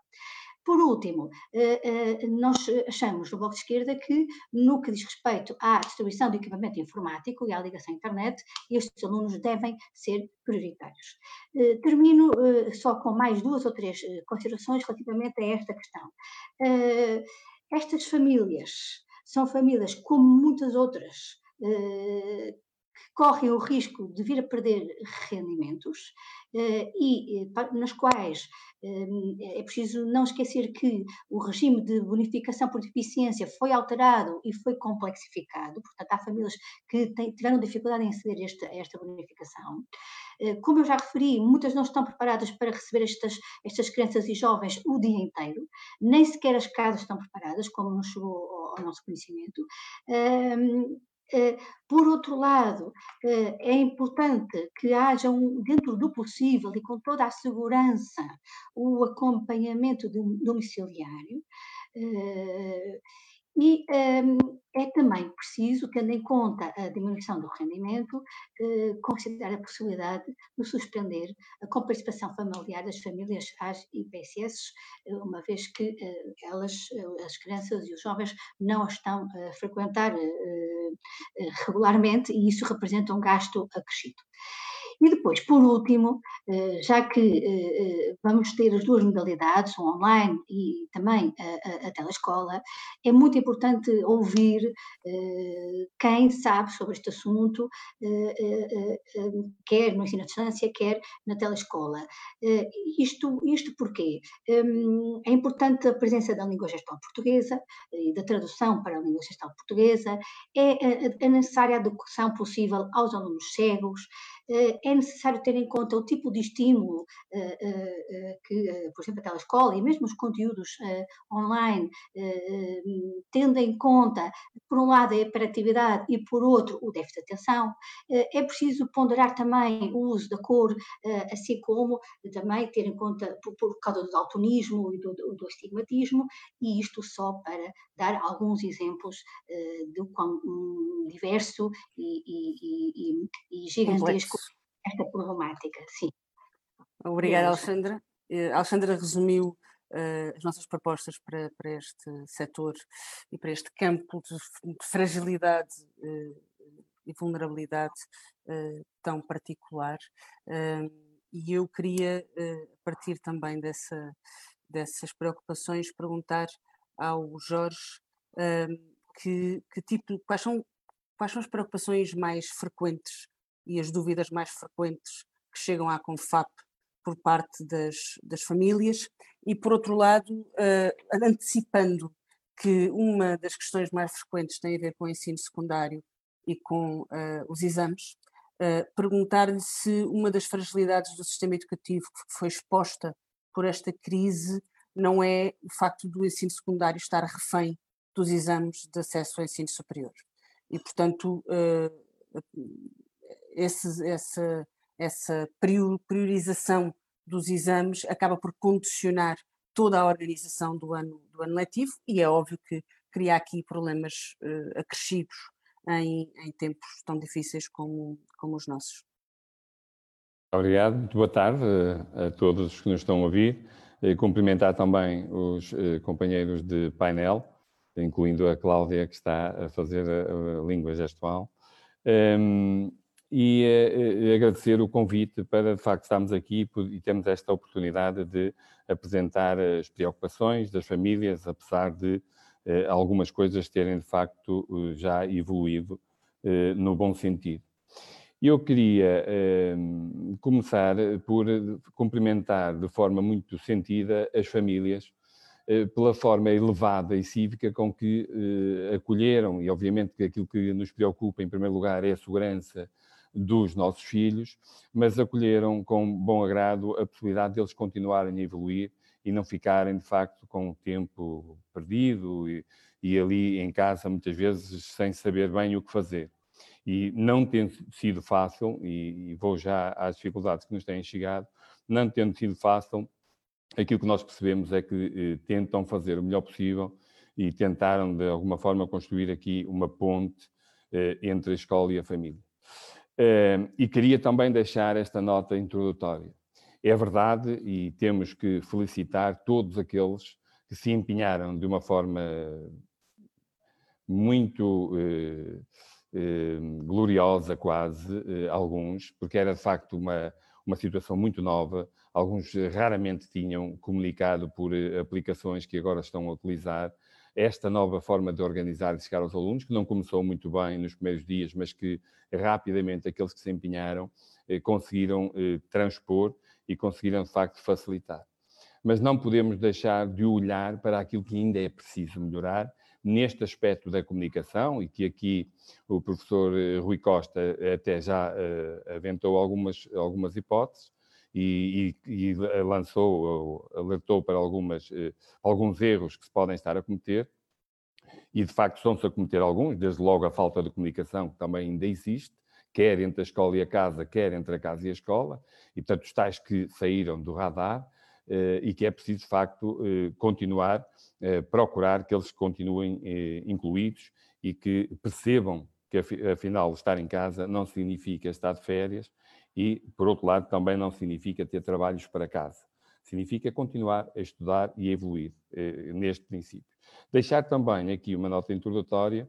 Por último, eh, eh, nós achamos no Bloco de Esquerda que, no que diz respeito à distribuição de equipamento informático e à ligação à internet, estes alunos devem ser prioritários. Eh, termino só com mais duas ou três considerações relativamente a esta questão. Estas famílias são famílias, como muitas outras, que correm o risco de vir a perder rendimentos e nas quais é, é preciso não esquecer que o regime de bonificação por deficiência foi alterado e foi complexificado, portanto, há famílias que tiveram dificuldade em aceder a esta, a esta bonificação. Eh, como eu já referi, muitas não estão preparadas para receber estas, estas crianças e jovens o dia inteiro, nem sequer as casas estão preparadas, como nos chegou ao nosso conhecimento. Eh, por outro lado, eh, é importante que haja, um, dentro do possível e com toda a segurança, o acompanhamento domiciliário. E um, é também preciso, tendo em conta a diminuição do rendimento, eh, considerar a possibilidade de suspender a comparticipação familiar das famílias às IPSS, eh, uma vez que eh, elas, as crianças e os jovens, não estão a frequentar eh, regularmente e isso representa um gasto acrescido. E depois, por último, já que vamos ter as duas modalidades, o online e também a, a, a telescola, é muito importante ouvir quem sabe sobre este assunto, quer no ensino à distância, quer na telescola. Isto, isto porquê? Hum, é importante a presença da língua gestual portuguesa e da tradução para a língua gestual portuguesa, é, necessária a adequação possível aos alunos cegos, eh, é necessário ter em conta o tipo de estímulo eh, eh, que, por exemplo, a telescola e mesmo os conteúdos online tendo em conta, por um lado, a hiperatividade e, por outro, o déficit de atenção. É preciso ponderar também o uso da cor, assim como também ter em conta, por, por causa do daltonismo e do, do estigmatismo, e isto só para dar alguns exemplos do quão hum, diverso e, e, e, e gigantesco esta problemática, sim. Obrigada, Alexandra. Uh, Alexandra resumiu uh, as nossas propostas para, para este setor e para este campo de, de fragilidade uh, e vulnerabilidade tão particular. e eu queria, a partir também dessa, dessas preocupações, perguntar ao Jorge que, que tipo, quais são, quais são as preocupações mais frequentes e as dúvidas mais frequentes que chegam à CONFAP por parte das, das famílias, e por outro lado, uh, antecipando que uma das questões mais frequentes tem a ver com o ensino secundário e com uh, os exames, uh, perguntar-lhe se uma das fragilidades do sistema educativo que foi exposta por esta crise não é o facto do ensino secundário estar refém dos exames de acesso ao ensino superior. E, portanto, esse, essa, essa priorização dos exames acaba por condicionar toda a organização do ano, do ano letivo e é óbvio que cria aqui problemas uh, acrescidos em, em, tempos tão difíceis como, como os nossos. Obrigado, muito boa tarde a todos os que nos estão a ouvir. E cumprimentar também os eh, companheiros de painel, incluindo a Cláudia, que está a fazer a, língua gestual. Um, e uh, agradecer o convite para, de facto, estarmos aqui e termos esta oportunidade de apresentar as preocupações das famílias, apesar de uh, algumas coisas terem, de facto, uh, já evoluído no bom sentido. Eu queria começar por cumprimentar de forma muito sentida as famílias pela forma elevada e cívica com que acolheram, e obviamente que aquilo que nos preocupa em primeiro lugar é a segurança dos nossos filhos, mas acolheram com bom agrado a possibilidade deles continuarem a evoluir e não ficarem, de facto, com o tempo perdido e, e ali em casa, muitas vezes, sem saber bem o que fazer. E não tendo sido fácil, e, e vou já às dificuldades que nos têm chegado, não tendo sido fácil, aquilo que nós percebemos é que eh, tentam fazer o melhor possível e tentaram, de alguma forma, construir aqui uma ponte eh, entre a escola e a família. E queria também deixar esta nota introdutória. É verdade, e temos que felicitar todos aqueles que se empenharam de uma forma muito uh, uh, gloriosa, quase, alguns, porque era de facto uma, uma situação muito nova. Alguns raramente tinham comunicado por aplicações que agora estão a utilizar esta nova forma de organizar e chegar aos alunos, que não começou muito bem nos primeiros dias, mas que rapidamente aqueles que se empenharam eh, conseguiram eh, transpor e conseguiram, de facto, facilitar. Mas não podemos deixar de olhar para aquilo que ainda é preciso melhorar neste aspecto da comunicação e que aqui o professor eh, Rui Costa até já uh, aventou algumas, algumas hipóteses e, e, e lançou, alertou para algumas, uh, alguns erros que se podem estar a cometer. E de facto estão-se a cometer alguns, desde logo a falta de comunicação, que também ainda existe, quer entre a escola e a casa, quer entre a casa e a escola, e portanto os tais que saíram do radar, eh, e que é preciso de facto eh, continuar, eh, procurar que eles continuem incluídos e que percebam que afinal estar em casa não significa estar de férias e, por outro lado, também não significa ter trabalhos para casa. Significa continuar a estudar e evoluir neste princípio. Deixar também aqui uma nota introdutória,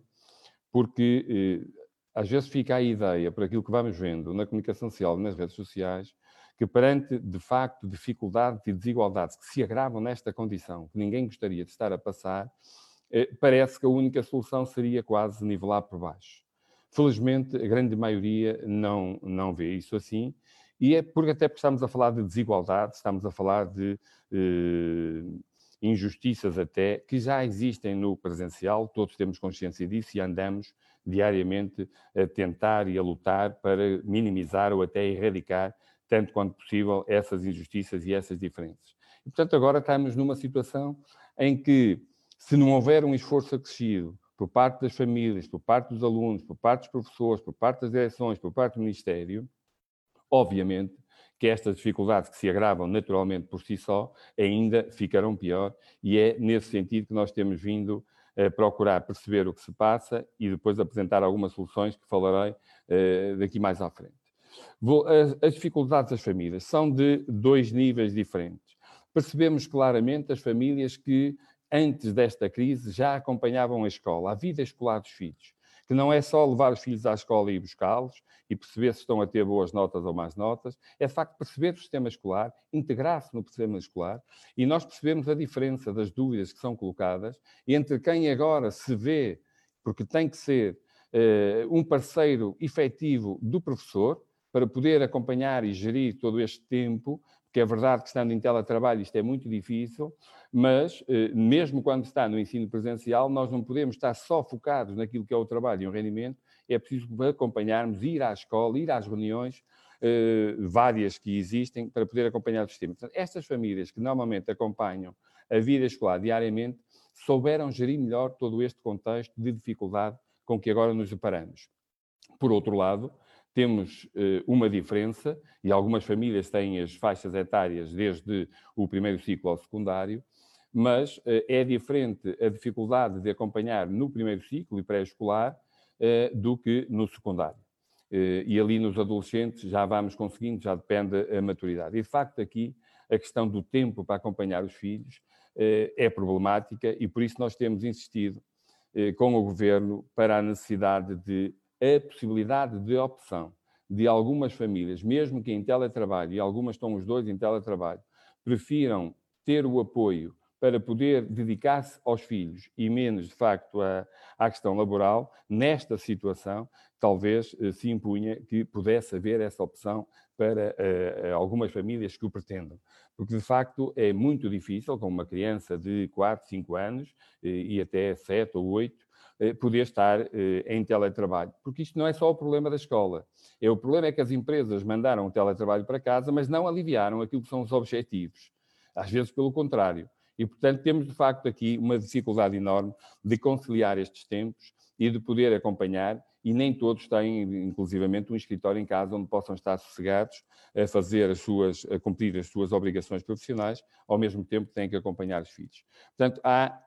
porque às vezes fica a ideia, por aquilo que vamos vendo na comunicação social e nas redes sociais, que perante, de facto, dificuldades e desigualdades que se agravam nesta condição, que ninguém gostaria de estar a passar, eh, parece que a única solução seria quase nivelar por baixo. Felizmente, a grande maioria não, não vê isso assim, e é porque até estamos a falar de desigualdade, estamos a falar de eh, injustiças até, que já existem no presencial, todos temos consciência disso e andamos diariamente a tentar e a lutar para minimizar ou até erradicar, tanto quanto possível, essas injustiças e essas diferenças. E, portanto, agora estamos numa situação em que, se não houver um esforço acrescido por parte das famílias, por parte dos alunos, por parte dos professores, por parte das direções, por parte do Ministério, obviamente que estas dificuldades que se agravam naturalmente por si só ainda ficarão pior e é nesse sentido que nós temos vindo a procurar perceber o que se passa e depois apresentar algumas soluções que falarei uh, daqui mais à frente. As dificuldades das famílias são de dois níveis diferentes. Percebemos claramente as famílias que antes desta crise já acompanhavam a escola, a vida escolar dos filhos que não é só levar os filhos à escola e buscá-los e perceber se estão a ter boas notas ou más notas, é de facto perceber o sistema escolar, integrar-se no sistema escolar e nós percebemos a diferença das dúvidas que são colocadas entre quem agora se vê, porque tem que ser uh, um parceiro efetivo do professor, para poder acompanhar e gerir todo este tempo, porque é verdade que estando em teletrabalho isto é muito difícil, mas eh, mesmo quando está no ensino presencial, nós não podemos estar só focados naquilo que é o trabalho e o rendimento, é preciso acompanharmos, ir à escola, ir às reuniões, eh, várias que existem, para poder acompanhar o sistema. Portanto, estas famílias que normalmente acompanham a vida escolar diariamente, souberam gerir melhor todo este contexto de dificuldade com que agora nos deparamos. Por outro lado, temos uh, uma diferença, e algumas famílias têm as faixas etárias desde o primeiro ciclo ao secundário, mas uh, é diferente a dificuldade de acompanhar no primeiro ciclo e pré-escolar uh, do que no secundário. e ali nos adolescentes já vamos conseguindo, já depende a maturidade. E de facto aqui a questão do tempo para acompanhar os filhos é problemática e por isso nós temos insistido com o Governo para a necessidade de a possibilidade de opção de algumas famílias, mesmo que em teletrabalho, e algumas estão os dois em teletrabalho, prefiram ter o apoio para poder dedicar-se aos filhos e menos, de facto, à, à questão laboral, nesta situação, talvez eh, se impunha que pudesse haver essa opção para uh, algumas famílias que o pretendam. Porque, de facto, é muito difícil, com uma criança de 4, 5 anos e até 7 ou 8, uh, poder estar em teletrabalho. Porque isto não é só o problema da escola. É, o problema é que as empresas mandaram o teletrabalho para casa, mas não aliviaram aquilo que são os objetivos. Às vezes, pelo contrário. E, portanto, temos, de facto, aqui uma dificuldade enorme de conciliar estes tempos e de poder acompanhar e nem todos têm, inclusivamente, um escritório em casa onde possam estar sossegados a fazer as suas, a cumprir as suas obrigações profissionais, ao mesmo tempo que têm que acompanhar os filhos. Portanto, há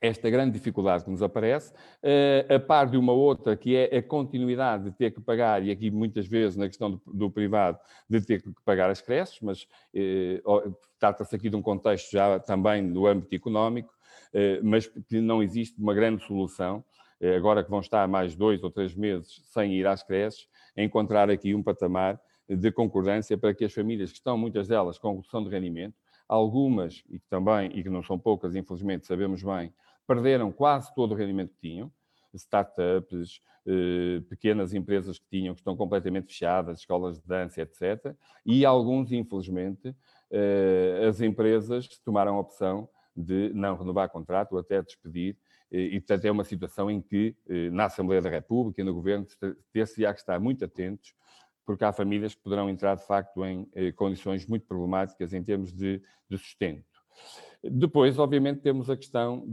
esta grande dificuldade que nos aparece, uh, a par de uma outra que é a continuidade de ter que pagar, e aqui muitas vezes na questão do, do privado, de ter que pagar as creches, mas uh, trata-se aqui de um contexto já também no âmbito económico, uh, mas que não existe uma grande solução eh, agora que vão estar mais dois ou três meses sem ir às creches, encontrar aqui um patamar de concordância para que as famílias que estão, muitas delas, com redução de rendimento, algumas, e que também, e que não são poucas, infelizmente, sabemos bem, perderam quase todo o rendimento que tinham, startups, eh, pequenas empresas que tinham, que estão completamente fechadas, escolas de dança, etc. E alguns, infelizmente, eh, as empresas tomaram a opção de não renovar contrato ou até despedir e, portanto, é uma situação em que, eh, na Assembleia da República e no Governo, ter-se-á que estar muito atentos, porque há famílias que poderão entrar, de facto, em eh, condições muito problemáticas em termos de, de sustento. Depois, obviamente, temos a questão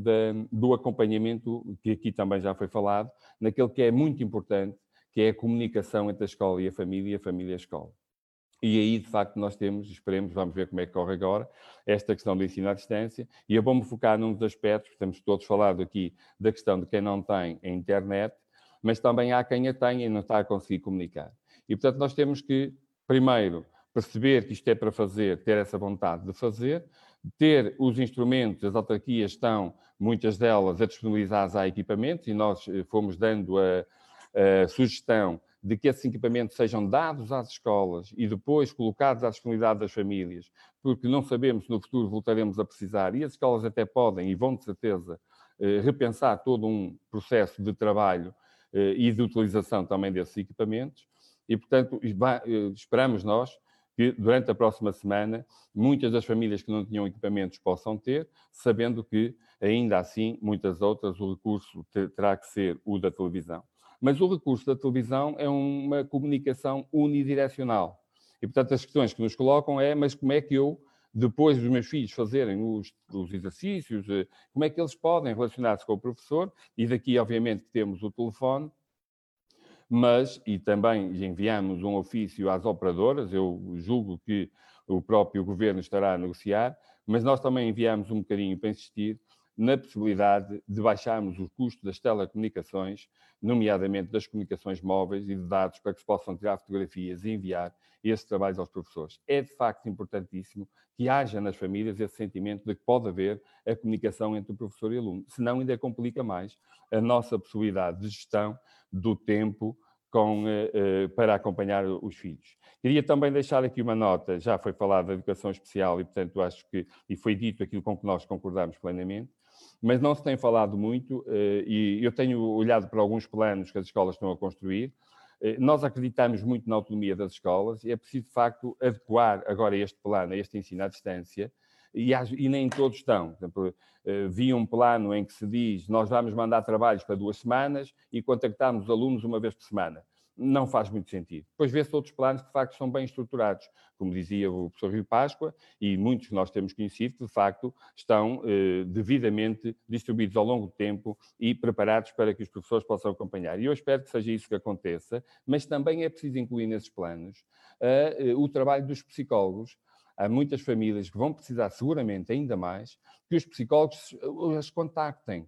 do acompanhamento, que aqui também já foi falado, naquele que é muito importante, que é a comunicação entre a escola e a família e a família e a escola. E aí, de facto, nós temos, esperemos, vamos ver como é que corre agora, esta questão do ensino à distância. E eu vou-me focar num dos aspectos, temos todos falado aqui da questão de quem não tem a internet, mas também há quem a tenha e não está a conseguir comunicar. E, portanto, nós temos que, primeiro, perceber que isto é para fazer, ter essa vontade de fazer, ter os instrumentos, as autarquias estão, muitas delas, a disponibilizar a equipamentos, e nós eh, fomos dando a a sugestão de que esses equipamentos sejam dados às escolas e depois colocados à disponibilidade das famílias, porque não sabemos se no futuro voltaremos a precisar, e as escolas até podem e vão de certeza eh, repensar todo um processo de trabalho eh, e de utilização também desses equipamentos, e portanto esperamos nós que durante a próxima semana muitas das famílias que não tinham equipamentos possam ter, sabendo que ainda assim muitas outras o recurso terá que ser o da televisão. Mas o recurso da televisão é uma comunicação unidirecional. E, portanto, as questões que nos colocam é, mas como é que eu, depois dos meus filhos fazerem os, os exercícios, eh, como é que eles podem relacionar-se com o professor? E daqui, obviamente, temos o telefone, mas, e também enviamos um ofício às operadoras, eu julgo que o próprio governo estará a negociar, mas nós também enviamos um bocadinho para insistir na possibilidade de baixarmos o custo das telecomunicações, nomeadamente das comunicações móveis e de dados para que se possam tirar fotografias e enviar esses trabalhos aos professores. É de facto importantíssimo que haja nas famílias esse sentimento de que pode haver a comunicação entre o professor e o aluno, senão ainda complica mais a nossa possibilidade de gestão do tempo com, eh, eh, para acompanhar os filhos. Queria também deixar aqui uma nota, já foi falado da educação especial e, portanto, acho que, e foi dito aquilo com que nós concordamos plenamente, mas não se tem falado muito, eh, e eu tenho olhado para alguns planos que as escolas estão a construir. Eh, nós acreditamos muito na autonomia das escolas e é preciso, de facto, adequar agora este plano, este ensino à distância, e, e, nem todos estão. Exemplo, eh, vi um plano em que se diz nós vamos mandar trabalhos para duas semanas e contactamos os alunos uma vez por semana não faz muito sentido. Depois vê-se outros planos que, de facto, são bem estruturados, como dizia o professor Rio Páscoa, e muitos que nós temos conhecido, que, de facto, estão eh, devidamente distribuídos ao longo do tempo e preparados para que os professores possam acompanhar. E eu espero que seja isso que aconteça, mas também é preciso incluir nesses planos uh, o trabalho dos psicólogos. Há muitas famílias que vão precisar, seguramente, ainda mais, que os psicólogos as contactem.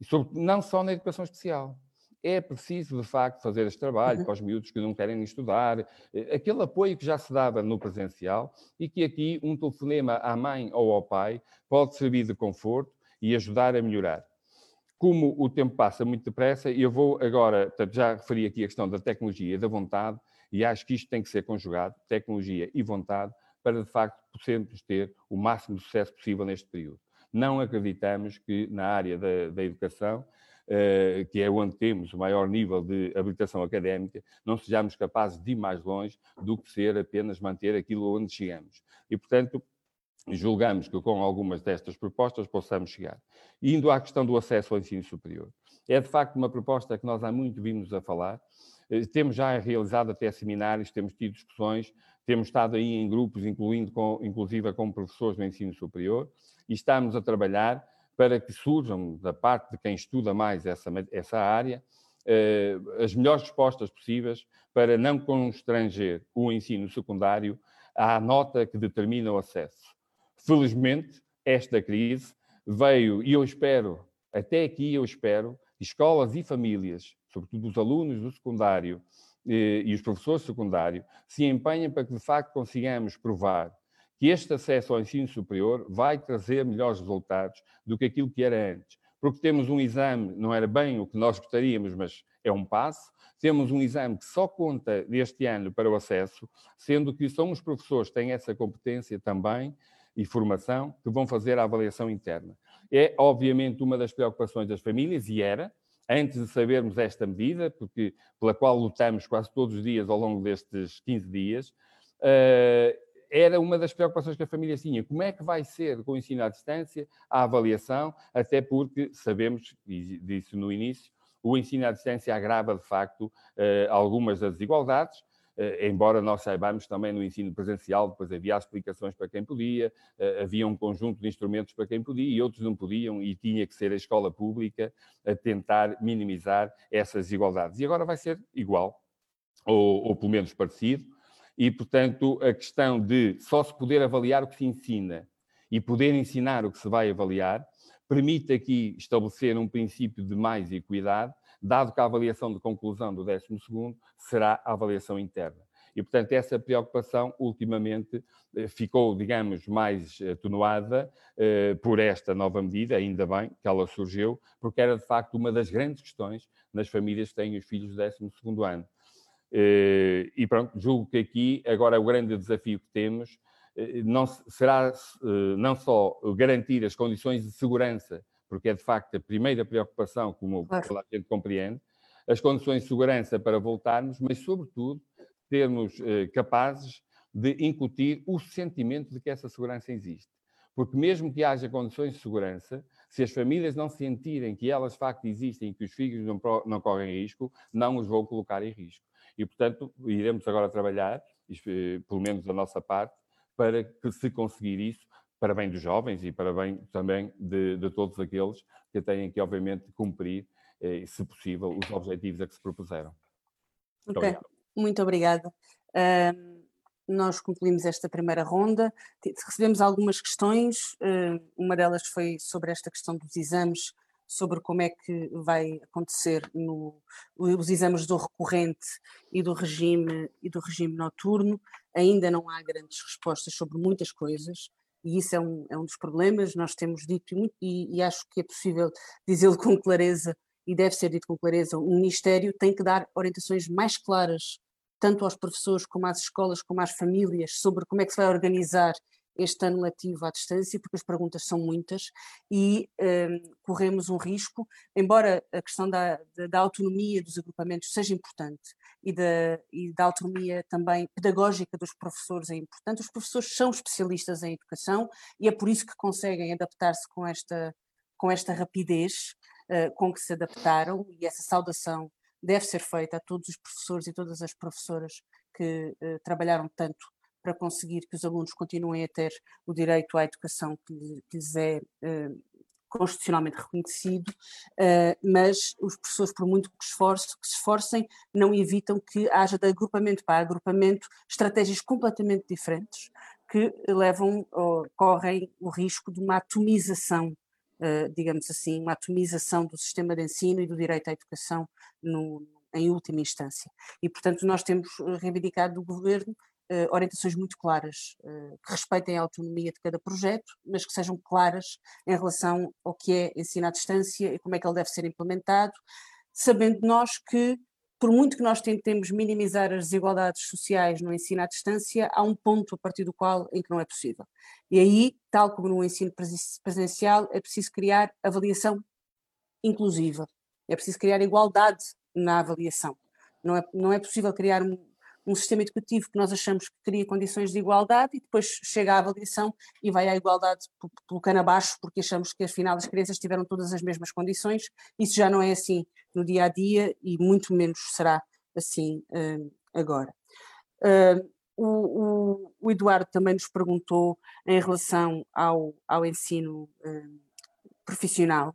E sobre, não só na educação especial é preciso, de facto, fazer este trabalho uhum. para os miúdos que não querem estudar, eh, aquele apoio que já se dava no presencial e que aqui um telefonema à mãe ou ao pai pode servir de conforto e ajudar a melhorar. Como o tempo passa muito depressa, eu vou agora, já referi aqui a questão da tecnologia e da vontade, e acho que isto tem que ser conjugado, tecnologia e vontade, para de facto podermos ter o máximo de sucesso possível neste período. Não acreditamos que na área da, da educação que é onde temos o maior nível de habilitação académica, não sejamos capazes de ir mais longe do que ser apenas manter aquilo onde chegamos. E, portanto, julgamos que com algumas destas propostas possamos chegar. Indo à questão do acesso ao ensino superior. É, de facto, uma proposta que nós há muito vimos a falar, eh, temos já realizado até seminários, temos tido discussões, temos estado aí em grupos, incluindo com, inclusive com professores do ensino superior, e estamos a trabalhar para que surjam, da parte de quem estuda mais essa, essa área, eh, as melhores respostas possíveis para não constranger o ensino secundário à nota que determina o acesso. Felizmente, esta crise veio, e eu espero, até aqui eu espero, escolas e famílias, sobretudo os alunos do secundário eh, e os professores do secundário, se empenhem para que de facto consigamos provar que este acesso ao ensino superior vai trazer melhores resultados do que aquilo que era antes. Porque temos um exame, não era bem o que nós gostaríamos, mas é um passo. Temos um exame que só conta deste ano para o acesso, sendo que são os professores que têm essa competência também e formação que vão fazer a avaliação interna. É, obviamente, uma das preocupações das famílias, e era, antes de sabermos esta medida, porque, pela qual lutamos quase todos os dias ao longo destes 15 dias, uh, era uma das preocupações que a família tinha. Como é que vai ser com o ensino à distância a avaliação? Até porque sabemos, e disse no início, o ensino à distância agrava de facto eh, algumas das desigualdades, eh, embora nós saibamos também no ensino presencial, depois havia explicações para quem podia, eh, havia um conjunto de instrumentos para quem podia e outros não podiam, e tinha que ser a escola pública a tentar minimizar essas desigualdades. E agora vai ser igual, ou, ou pelo menos parecido, e, portanto, a questão de só se poder avaliar o que se ensina e poder ensinar o que se vai avaliar, permite aqui estabelecer um princípio de mais equidade, dado que a avaliação de conclusão do 12 será a avaliação interna. E, portanto, essa preocupação ultimamente eh, ficou, digamos, mais atenuada eh, por esta nova medida, ainda bem que ela surgiu, porque era de facto uma das grandes questões nas famílias que têm os filhos do 12 ano. Eh, e pronto, julgo que aqui agora o grande desafio que temos eh, não será eh, não só garantir as condições de segurança, porque é de facto a primeira preocupação, como claro. a gente compreende, as condições de segurança para voltarmos, mas sobretudo termos capazes de incutir o sentimento de que essa segurança existe. Porque mesmo que haja condições de segurança, se as famílias não sentirem que elas de facto existem e que os filhos não, não correm risco, não os vão colocar em risco. E, portanto, iremos agora trabalhar, eh, pelo menos da nossa parte, para que se conseguir isso, para bem dos jovens e para bem também de, de todos aqueles que têm que, obviamente, cumprir, eh, se possível, os objetivos a que se propuseram. Muito obrigado. muito obrigada. Uh, nós concluímos esta primeira ronda, recebemos algumas questões, uh, uma delas foi sobre esta questão dos exames sobre como é que vai acontecer no, os exames do recorrente e do regime e do regime noturno. Ainda não há grandes respostas sobre muitas coisas e isso é um, é um dos problemas. Nós temos dito e, e acho que é possível dizê-lo com clareza e deve ser dito com clareza. O Ministério tem que dar orientações mais claras tanto aos professores como às escolas como às famílias sobre como é que se vai organizar este ano letivo à distância, porque as perguntas são muitas e um, corremos um risco, embora a questão da, da, autonomia dos agrupamentos seja importante e da, e da autonomia também pedagógica dos professores é importante, os professores são especialistas em educação e é por isso que conseguem adaptar-se com esta, com esta rapidez uh, com que se adaptaram e essa saudação deve ser feita a todos os professores e todas as professoras que uh, trabalharam tanto para conseguir que os alunos continuem a ter o direito à educação que, lhes é uh, constitucionalmente reconhecido, uh, mas os professores, por muito que, esforço, que se esforcem, não evitam que haja de agrupamento para agrupamento estratégias completamente diferentes que levam ou correm o risco de uma atomização Uh, digamos assim, uma atomização do sistema de ensino e do direito à educação no, em última instância. E, portanto, nós temos reivindicado do governo uh, orientações muito claras, uh, que respeitem a autonomia de cada projeto, mas que sejam claras em relação ao que é ensino à distância e como é que ele deve ser implementado, sabendo nós que, por muito que nós tentemos minimizar as desigualdades sociais no ensino à distância, há um ponto a partir do qual em que não é possível. E aí, tal como no ensino presencial, é preciso criar avaliação inclusiva, é preciso criar igualdade na avaliação. Não é, não é possível criar um sistema educativo que nós achamos que cria condições de igualdade e depois chega à avaliação e vai à igualdade pelo cano abaixo porque achamos que afinal as crianças tiveram todas as mesmas condições. Isso já não é assim no dia a dia e muito menos será assim uh, agora. Uh, o, o, o, Eduardo também nos perguntou em relação ao, ao ensino uh, profissional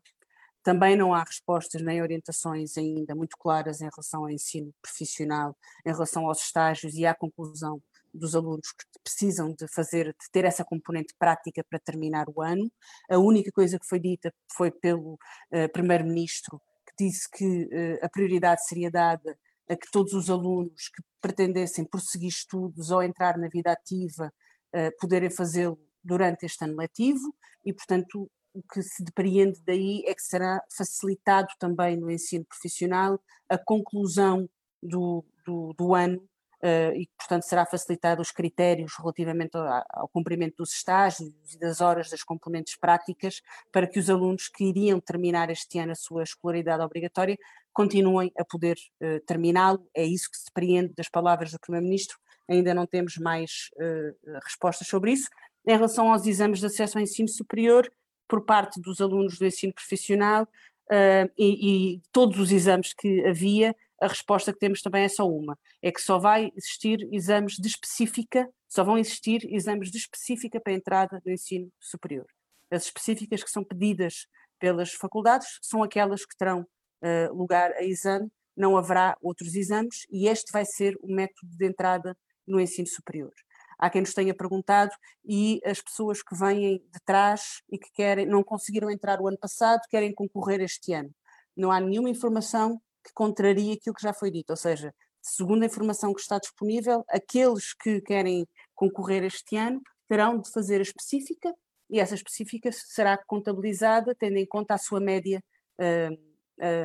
também não há respostas nem orientações ainda muito claras em relação ao ensino profissional, em relação aos estágios e à conclusão dos alunos que precisam de fazer, de ter essa componente prática para terminar o ano. A única coisa que foi dita foi pelo uh, primeiro-ministro, que disse que uh, a prioridade seria dada a que todos os alunos que pretendessem prosseguir estudos ou entrar na vida ativa uh, poderem fazê-lo durante este ano letivo e, portanto, o que se depreende daí é que será facilitado também no ensino profissional a conclusão do, do, do ano uh, e, portanto, será facilitado os critérios relativamente ao, ao, cumprimento dos estágios e das horas das complementes práticas para que os alunos que iriam terminar este ano a sua escolaridade obrigatória continuem a poder uh, terminá-lo. É isso que se depreende das palavras do Primeiro-Ministro. Ainda não temos mais uh, respostas sobre isso. Em relação aos exames de acesso ao ensino superior, por parte dos alunos do ensino profissional uh, e, e, todos os exames que havia, a resposta que temos também é só uma, é que só vai existir exames de específica, só vão existir exames de específica para a entrada no ensino superior. As específicas que são pedidas pelas faculdades são aquelas que terão uh, lugar a exame, não haverá outros exames e este vai ser o método de entrada no ensino superior há quem nos tenha perguntado, e as pessoas que vêm de trás e que querem, não conseguiram entrar o ano passado, querem concorrer este ano. Não há nenhuma informação que contraria aquilo que já foi dito, ou seja, segundo a informação que está disponível, aqueles que querem concorrer este ano terão de fazer a específica e essa específica será contabilizada tendo em conta a sua média,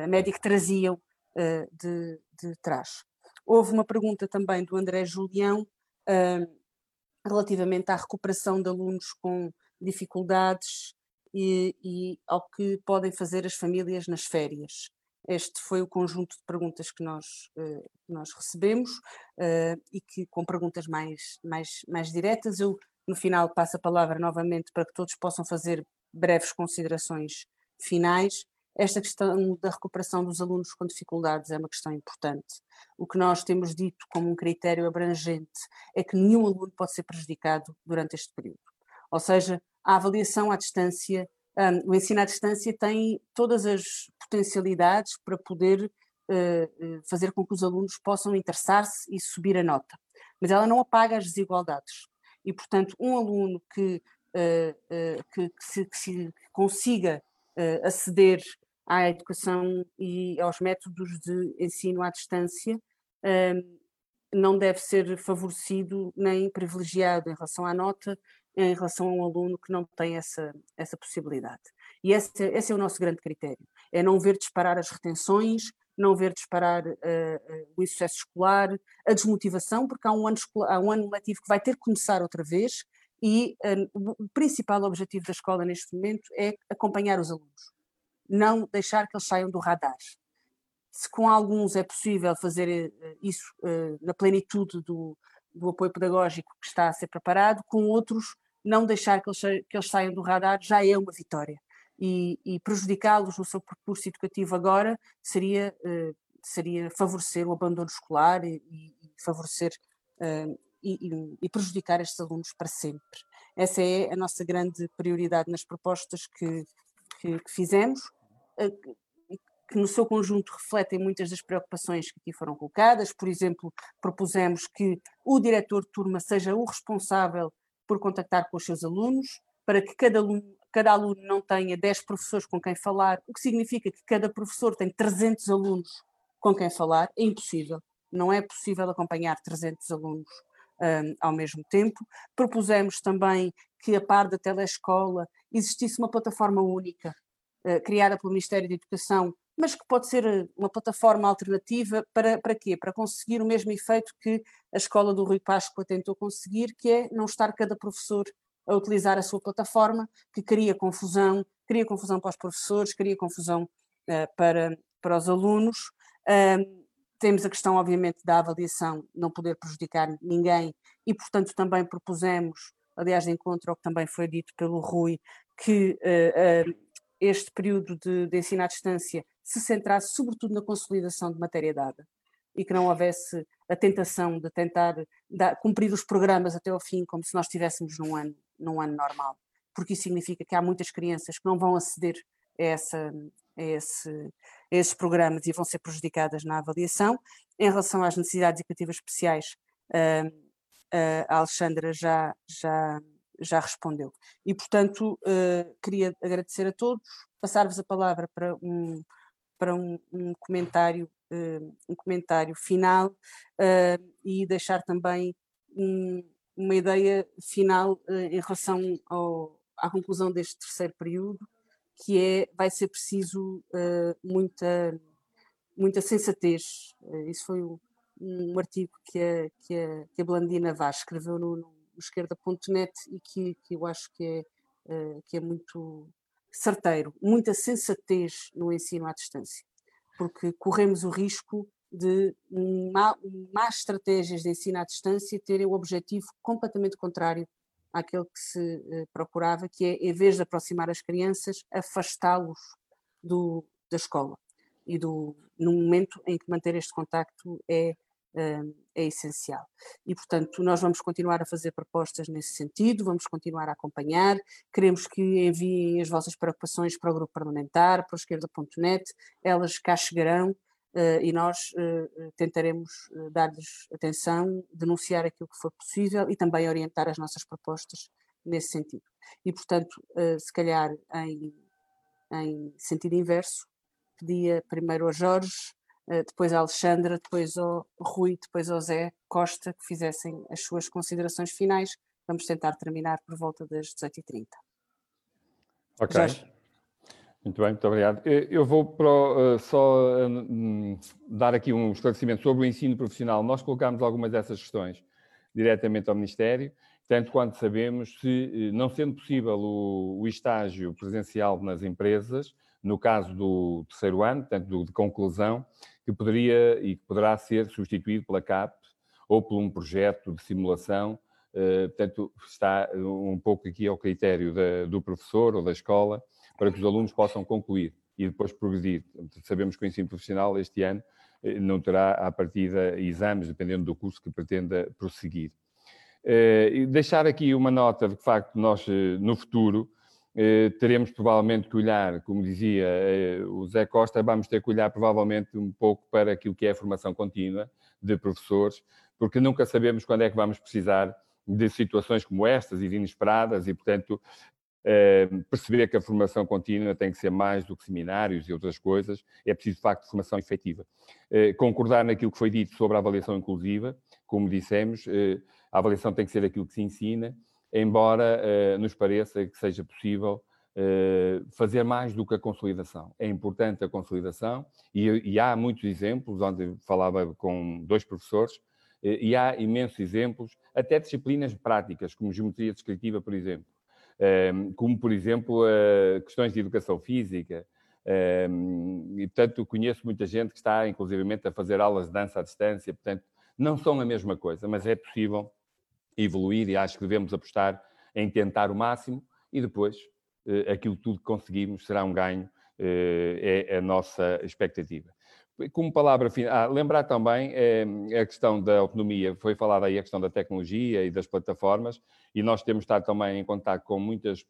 a média que traziam de, de trás. Houve uma pergunta também do André Julião relativamente à recuperação de alunos com dificuldades e, e, ao que podem fazer as famílias nas férias. Este foi o conjunto de perguntas que nós, uh, nós recebemos uh, e que com perguntas mais, mais, mais diretas. Eu, no final, passo a palavra novamente para que todos possam fazer breves considerações finais. Esta questão da recuperação dos alunos com dificuldades é uma questão importante. O que nós temos dito como um critério abrangente é que nenhum aluno pode ser prejudicado durante este período. Ou seja, a avaliação à distância, um, o ensino à distância tem todas as potencialidades para poder uh, fazer com que os alunos possam interessar-se e subir a nota, mas ela não apaga as desigualdades. E, portanto, um aluno que, uh, uh, que, que, se, que se consiga aceder à educação e aos métodos de ensino à distância hum, não deve ser favorecido nem privilegiado em relação à nota, em relação a um aluno que não tem essa, essa possibilidade. E esse, esse é o nosso grande critério, é não ver disparar as retenções, não ver disparar uh, o insucesso escolar, a desmotivação, porque há um, ano escolar, há um ano letivo que vai ter que começar outra vez e uh, o principal objetivo da escola neste momento é acompanhar os alunos, não deixar que eles saiam do radar. Se com alguns é possível fazer isso na plenitude do, do apoio pedagógico que está a ser preparado, com outros não deixar que eles, que eles saiam do radar já é uma vitória. E, e prejudicá-los no seu percurso educativo agora seria, uh, seria favorecer o abandono escolar e, e favorecer e, e, prejudicar estes alunos para sempre. Essa é a nossa grande prioridade nas propostas que, que, que fizemos, que no seu conjunto refletem muitas das preocupações que aqui foram colocadas. Por exemplo, propusemos que o diretor de turma seja o responsável por contactar com os seus alunos, para que cada aluno, cada aluno não tenha 10 professores com quem falar, o que significa que cada professor tem 300 alunos com quem falar, é impossível. Não é possível acompanhar 300 alunos um, ao mesmo tempo. Propusemos também que, a par da telescola, existisse uma plataforma única, criada pelo Ministério da Educação, mas que pode ser eh, uma plataforma alternativa para, para quê? Para conseguir o mesmo efeito que a escola do Rui Páscoa tentou conseguir, que é não estar cada professor a utilizar a sua plataforma, que cria confusão, cria confusão para os professores, cria confusão uh, para, para os alunos. Uh, temos a questão, obviamente, da avaliação não poder prejudicar ninguém e, portanto, também propusemos, aliás, de encontro ao que também foi dito pelo Rui, que uh, este período de, de ensino à distância se centrasse sobretudo na consolidação de matéria dada e que não houvesse a tentação de tentar dar, cumprir os programas até ao fim como se nós estivéssemos num ano, num ano normal, porque isso significa que há muitas crianças que não vão aceder a, essa, a, esse, a esses programas e vão ser prejudicadas na avaliação. Em relação às necessidades educativas especiais, a Alexandra já, já, já respondeu. E, portanto, queria agradecer a todos, passar-vos a palavra para um, para um, um comentário, uh, um comentário final uh, e deixar também um, uma ideia final uh, em relação ao, à conclusão deste terceiro período, que é vai ser preciso muita muita sensatez. isso foi um, um artigo que a, que a, que a Blandina Vaz escreveu no, no esquerda.net e que, que eu acho que é, que é muito certeiro, muita sensatez no ensino à distância, porque corremos o risco de más estratégias de ensino à distância terem o objetivo completamente contrário àquele que se uh, procurava, que é, em vez de aproximar as crianças, afastá-los da escola. E do, no momento em que manter este contacto é é essencial. E, portanto, nós vamos continuar a fazer propostas nesse sentido, vamos continuar a acompanhar, queremos que enviem as vossas preocupações para o grupo parlamentar, para o esquerda.net, elas cá chegarão uh, e nós uh, tentaremos uh, dar-lhes atenção, denunciar aquilo que for possível e também orientar as nossas propostas nesse sentido. E, portanto, se calhar em, em sentido inverso, pedia primeiro a Jorge depois a Alexandra, depois ao Rui, depois ao Zé Costa, que fizessem as suas considerações finais. Vamos tentar terminar por volta das 18h30. Ok. Jorge. Muito bem, muito obrigado. Eu vou pro, uh, só dar aqui um esclarecimento sobre o ensino profissional. Nós colocamos algumas dessas questões diretamente ao Ministério, tanto quanto sabemos, se não sendo possível o, o estágio presencial nas empresas, no caso do terceiro ano, portanto, do, de conclusão, que poderia e que poderá ser substituído pela CAP ou por um projeto de simulação. Uh, portanto, está um pouco aqui ao critério da, do professor ou da escola para que os alunos possam concluir e depois progredir. Sabemos que o ensino profissional este ano eh, não terá, à partida, exames, dependendo do curso que pretenda prosseguir. Uh, deixar aqui uma nota de que, de facto, nós, no futuro, eh, teremos provavelmente que olhar, como dizia eh, o Zé Costa, vamos ter que olhar provavelmente um pouco para aquilo que é a formação contínua de professores, porque nunca sabemos quando é que vamos precisar de situações como estas e inesperadas e, portanto, eh, perceber que a formação contínua tem que ser mais do que seminários e outras coisas, é preciso, de facto, formação efetiva. concordar naquilo que foi dito sobre a avaliação inclusiva, como dissemos, a avaliação tem que ser aquilo que se ensina, embora uh, nos pareça que seja possível uh, fazer mais do que a consolidação. É importante a consolidação e, e há muitos exemplos, onde falava com dois professores, uh, e há imensos exemplos, até disciplinas práticas, como geometria descritiva, por exemplo, ehm, como, por exemplo, questões de educação física, ehm, e, portanto, conheço muita gente que está, inclusivamente, a fazer aulas de dança à distância, portanto, não são a mesma coisa, mas é possível evoluir e acho que devemos apostar em tentar o máximo e depois eh, aquilo tudo que conseguimos será um ganho, eh, é a nossa expectativa. Como palavra final, ah, lembrar também é, a questão da autonomia, foi falada aí a questão da tecnologia e das plataformas, e nós temos estado também em contato com muitas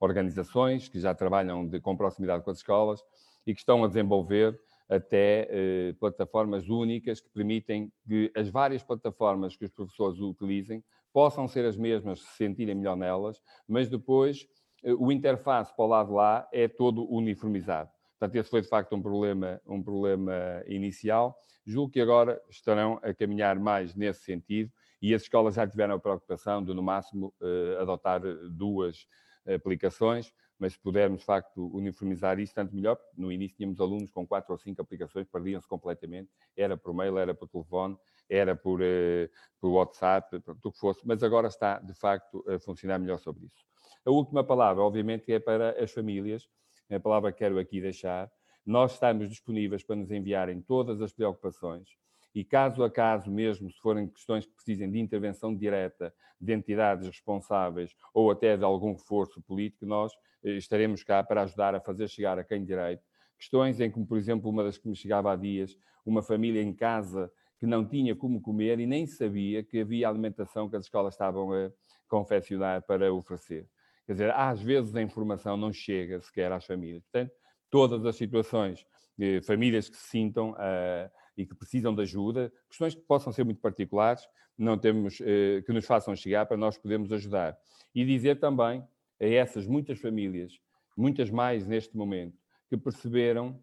organizações que já trabalham de, com proximidade com as escolas e que estão a desenvolver até eh, plataformas únicas que permitem que as várias plataformas que os professores utilizem possam ser as mesmas, se sentirem melhor nelas, mas depois eh, o interface para o lado lá é todo uniformizado. Portanto, esse foi de facto um problema, um problema inicial. Julgo que agora estarão a caminhar mais nesse sentido e as escolas já tiveram a preocupação de, no máximo, eh, adotar duas aplicações mas se pudermos, de facto, uniformizar isso, tanto melhor. No início tínhamos alunos com quatro ou cinco aplicações, perdiam-se completamente, era por mail, era por telefone, era por, uh, por WhatsApp, por o que fosse, mas agora está, de facto, a funcionar melhor sobre isso. A última palavra, obviamente, é para as famílias, a palavra que quero aqui deixar. Nós estamos disponíveis para nos enviarem todas as preocupações, e caso a caso, mesmo se forem questões que precisem de intervenção direta de entidades responsáveis ou até de algum reforço político, nós eh, estaremos cá para ajudar a fazer chegar a quem direito questões em que, por exemplo, uma das que me chegava há dias, uma família em casa que não tinha como comer e nem sabia que havia alimentação que as escolas estavam a confeccionar para oferecer. Quer dizer, às vezes a informação não chega sequer às famílias. Portanto, todas as situações, eh, famílias que se sintam uh, e que precisam de ajuda, questões que possam ser muito particulares, não temos eh, que nos façam chegar para nós podermos ajudar. E dizer também a essas muitas famílias, muitas mais neste momento, que perceberam,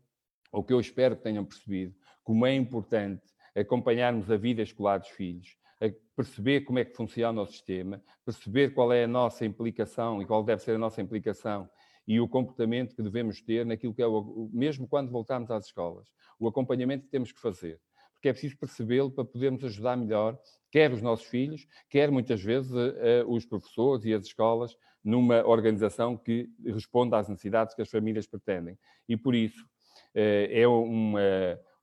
ou que eu espero que tenham percebido, como é importante acompanharmos a vida escolar dos filhos, a perceber como é que funciona o sistema, perceber qual é a nossa implicação e qual deve ser a nossa implicação e o comportamento que devemos ter naquilo que é o, mesmo quando voltarmos às escolas, o acompanhamento que temos que fazer, porque é preciso percebê-lo para podermos ajudar melhor, quer os nossos filhos, quer muitas vezes os professores e as escolas, numa organização que responda às necessidades que as famílias pretendem. E por isso eh, é uma,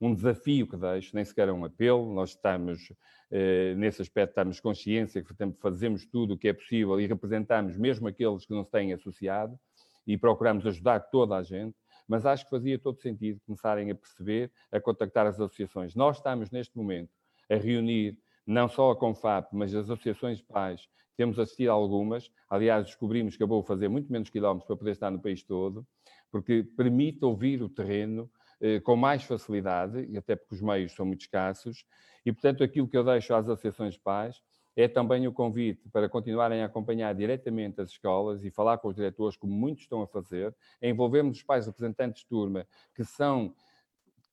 um desafio que deixo, nem sequer é um apelo, nós estamos, eh, nesse aspecto, estamos consciência que fazemos tudo o que é possível e representamos mesmo aqueles que não se têm associado, e procuramos ajudar toda a gente, mas acho que fazia todo sentido começarem a perceber, a contactar as associações. Nós estamos, neste momento, a reunir não só a Confap, mas as associações de pais. Temos assistido a algumas. Aliás, descobrimos que eu vou fazer muito menos quilómetros para poder estar no país todo, porque permite ouvir o terreno eh, com mais facilidade, e até porque os meios são muito escassos. E, portanto, aquilo que eu deixo às associações de pais é também o convite para continuarem a acompanhar diretamente as escolas e falar com os diretores, como muitos estão a fazer, a envolvermos os pais representantes de turma, que são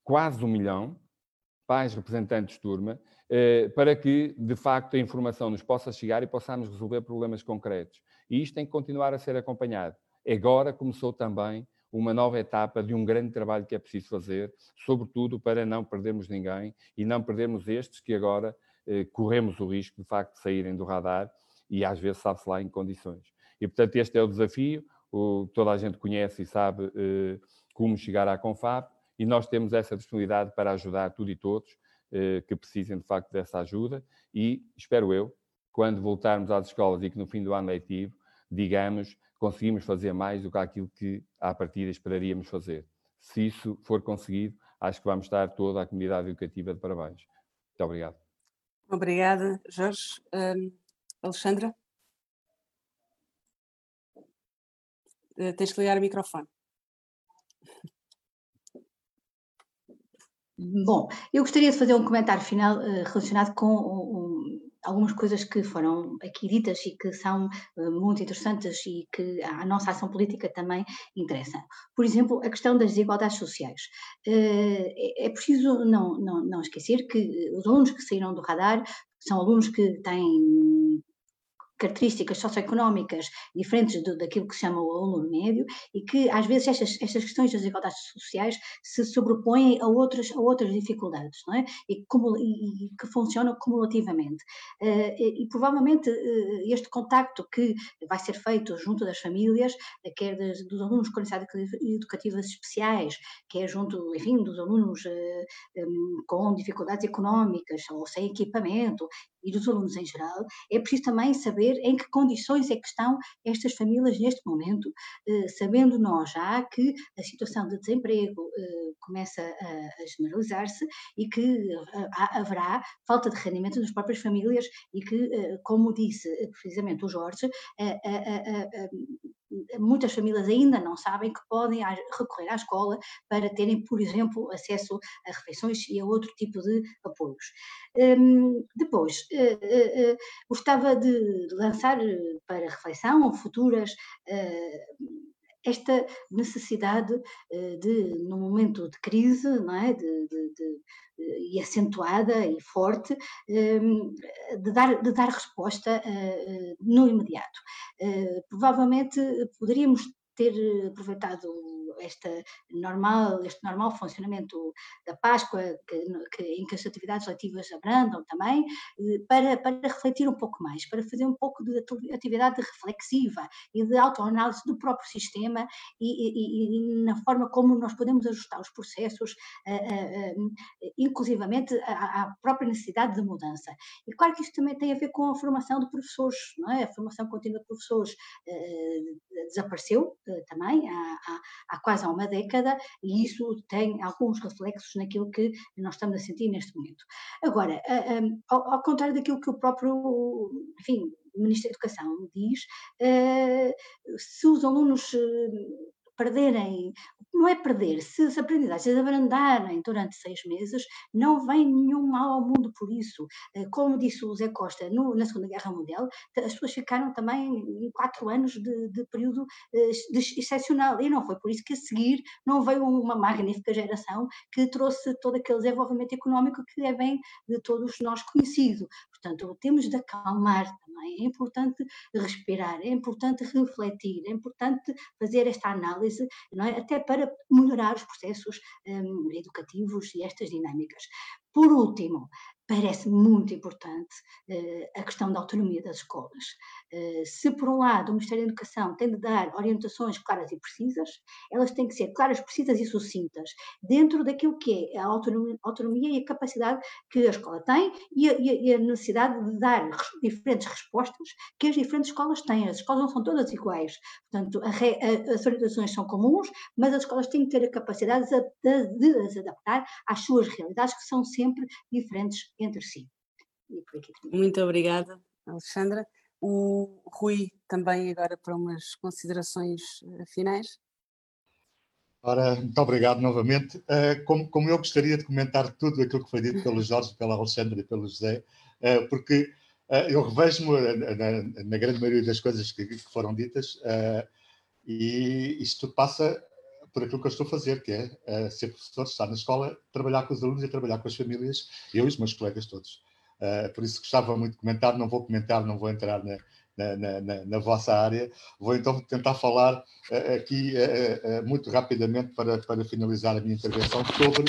quase um milhão, pais representantes de turma, eh, para que, de facto, a informação nos possa chegar e possamos resolver problemas concretos. E isto tem que continuar a ser acompanhado. Agora começou também uma nova etapa de um grande trabalho que é preciso fazer, sobretudo para não perdermos ninguém e não perdermos estes que agora corremos o risco, de facto, de saírem do radar e às vezes sabe-se lá em condições. E, portanto, este é o desafio, o, toda a gente conhece e sabe eh, como chegar à Confab, e nós temos essa disponibilidade para ajudar tudo e todos eh, que precisem, de facto, dessa ajuda, e espero eu, quando voltarmos às escolas e que no fim do ano letivo, digamos, conseguimos fazer mais do que aquilo que à partida esperaríamos fazer. Se isso for conseguido, acho que vamos estar toda a comunidade educativa de parabéns. Muito obrigado. Obrigada, Jorge. Um, Alexandra? Uh, tens que ligar o microfone. Bom, eu gostaria de fazer um comentário final uh, relacionado com um, algumas coisas que foram aqui ditas e que são uh, muito interessantes e que a nossa ação política também interessa. Por exemplo, a questão das desigualdades sociais. Uh, é, é preciso não, não, não esquecer que os alunos que saíram do radar são alunos que têm características socioeconómicas diferentes do, daquilo que se chama o aluno médio e que às vezes estas, estas questões das desigualdades sociais se sobrepõem a outras, a outras dificuldades não é? e, como, e, e que funcionam cumulativamente. Uh, e, e, provavelmente uh, este contacto que vai ser feito junto das famílias, uh, quer dos, alunos com necessidades educativas especiais, quer junto, enfim, dos alunos um, com dificuldades económicas ou sem equipamento e dos alunos em geral, é preciso também saber em que condições é que estão estas famílias neste momento, eh, sabendo nós já que a situação de desemprego eh, começa a, generalizar-se e que eh, haverá falta de rendimento das próprias famílias e que, como disse precisamente o Jorge, muitas famílias ainda não sabem que podem recorrer à escola para terem, por exemplo, acesso a refeições e a outro tipo de apoios. Um, depois, uh, uh, gostava de lançar para reflexão futuras esta necessidade de, num momento de crise, não é? de, de, de e acentuada e forte, de dar, de dar resposta no imediato. Provavelmente poderíamos ter aproveitado esta normal, este normal funcionamento da Páscoa, que, que, em que as atividades letivas abrandam também, eh, para, para refletir um pouco mais, para fazer um pouco de atividade reflexiva e de autoanálise do próprio sistema e, e, e, na forma como nós podemos ajustar os processos, inclusivamente à, própria necessidade de mudança. E claro que isto também tem a ver com a formação de professores, não é? A formação contínua de professores eh, desapareceu eh, também há, há, há quase há uma década, e isso tem alguns reflexos naquilo que nós estamos a sentir neste momento. Agora, ao, ao contrário daquilo que o próprio, enfim, Ministro da Educação diz, eh, se os alunos perderem, não é perder, se as aprendizagens abrandarem durante seis meses, não vem nenhum mal ao mundo por isso. Eh, como disse o Zé Costa no, na Segunda Guerra Mundial, as pessoas ficaram também em quatro anos de, de período eh, de excepcional, e não foi por isso que a seguir não veio uma magnífica geração que trouxe todo aquele desenvolvimento económico que é bem de todos nós conhecido. Portanto, temos de acalmar também, é importante respirar, é importante refletir, é importante fazer esta análise, é? até para melhorar os processos um, educativos e estas dinâmicas. Por último, parece muito importante uh, a questão da autonomia das escolas. Uh, se, por um lado, o Ministério da Educação tem de dar orientações claras e precisas, elas têm que ser claras, precisas e sucintas, dentro daquilo que é a autonomia, autonomia e a capacidade que a escola tem e a, e a, necessidade de dar diferentes respostas que as diferentes escolas têm. As escolas não são todas iguais, portanto, a, a, as orientações são comuns, mas as escolas têm que ter a capacidade de, de, de as adaptar às suas realidades, que são sempre diferentes entre si. Muito obrigada, Alexandra. O Rui também agora para umas considerações eh, finais. Ora, muito obrigado novamente. Uh, como, como, eu gostaria de comentar tudo aquilo que foi dito pelo Jorge, pela Alexandra e pelo José, uh, porque uh, eu revejo-me na, na, grande maioria das coisas que, que foram ditas e isto passa por aquilo que eu estou a fazer, que é uh, ser professor, estar na escola, trabalhar com os alunos e trabalhar com as famílias, eu e os meus colegas todos. Uh, por isso gostava muito de comentar, não vou comentar, não vou entrar na, na, na, na, vossa área. Vou então tentar falar uh, aqui uh, muito rapidamente para, para finalizar a minha intervenção sobre,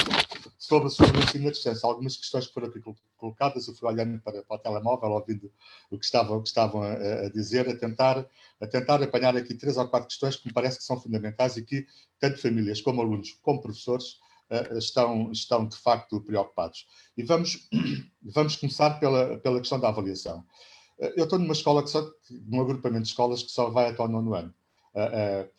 sobre, sobre o ensino à distância. Algumas questões que foram aqui colocadas, eu fui olhando para, para o telemóvel, ouvindo o que estavam, o que estavam a, a, dizer, a tentar, a tentar apanhar aqui três ou quatro questões que me parece que são fundamentais e que tanto famílias como alunos, como professores, estão, estão de facto preocupados. E vamos, vamos começar pela, pela questão da avaliação. Eu estou numa escola, que só, num agrupamento de escolas que só vai até o nono ano. Uh,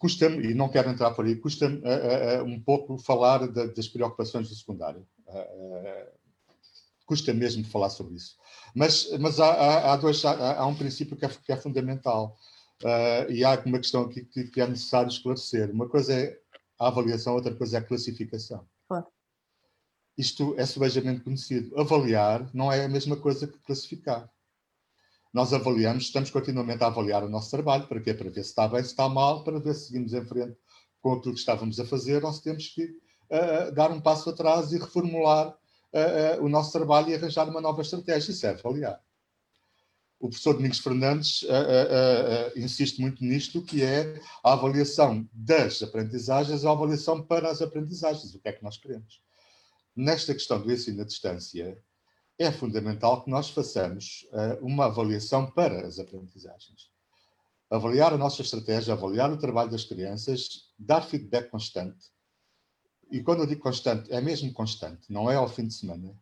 custa-me, e não quero entrar por aí, custa-me uh, um pouco falar de, das preocupações do secundário. custa mesmo falar sobre isso. Mas, mas há, há, há, dois, há, há um princípio que é, que é fundamental. e há uma questão aqui que, que, é necessário esclarecer. Uma coisa é a avaliação, outra coisa é a classificação. Claro. Isto é subejamente conhecido. Avaliar não é a mesma coisa que classificar nós avaliamos, estamos continuamente a avaliar o nosso trabalho, para quê? Para ver se está bem, se está mal, para ver se seguimos em frente com aquilo que estávamos a fazer ou se temos que uh, dar um passo atrás e reformular uh, uh, o nosso trabalho e arranjar uma nova estratégia. Isso é avaliar. O professor Domingos Fernandes insiste muito nisto, que é a avaliação das aprendizagens, a avaliação para as aprendizagens, o que é que nós queremos. Nesta questão do ensino à distância, é fundamental que nós façamos uh, uma avaliação para as aprendizagens. Avaliar a nossa estratégia, avaliar o trabalho das crianças, dar feedback constante. E quando eu digo constante, é mesmo constante, não é ao fim de semana.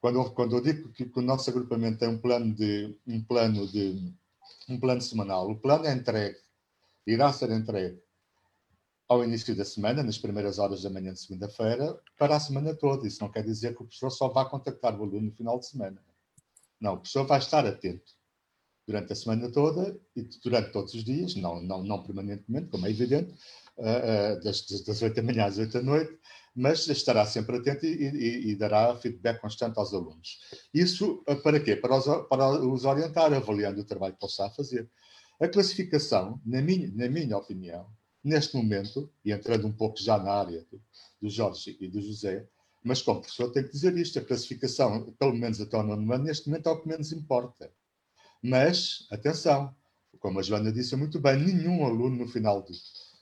Quando eu, quando eu digo que, que o nosso agrupamento tem um plano de um plano de um plano semanal, o plano é entregue, irá ser entregue ao início da semana, nas primeiras horas da manhã de segunda-feira, para a semana toda. Isso não quer dizer que o professor só vá contactar o aluno no final de semana. Não, o professor vai estar atento durante a semana toda e durante todos os dias, não, não, não permanentemente, como é evidente, uh, uh, das, das 8 da manhã às 8 da noite, mas estará sempre atento e, e, e, dará feedback constante aos alunos. Isso uh, para quê? Para os, para os orientar, avaliando o trabalho que ele está a fazer. A classificação, na minha, na minha opinião, neste momento, e entrando um pouco já na área do, do Jorge e do José, mas como professor tenho que dizer isto, a classificação, pelo menos até o nono ano, neste momento é o que menos importa. Mas, atenção, como a Joana disse muito bem, nenhum aluno no final do,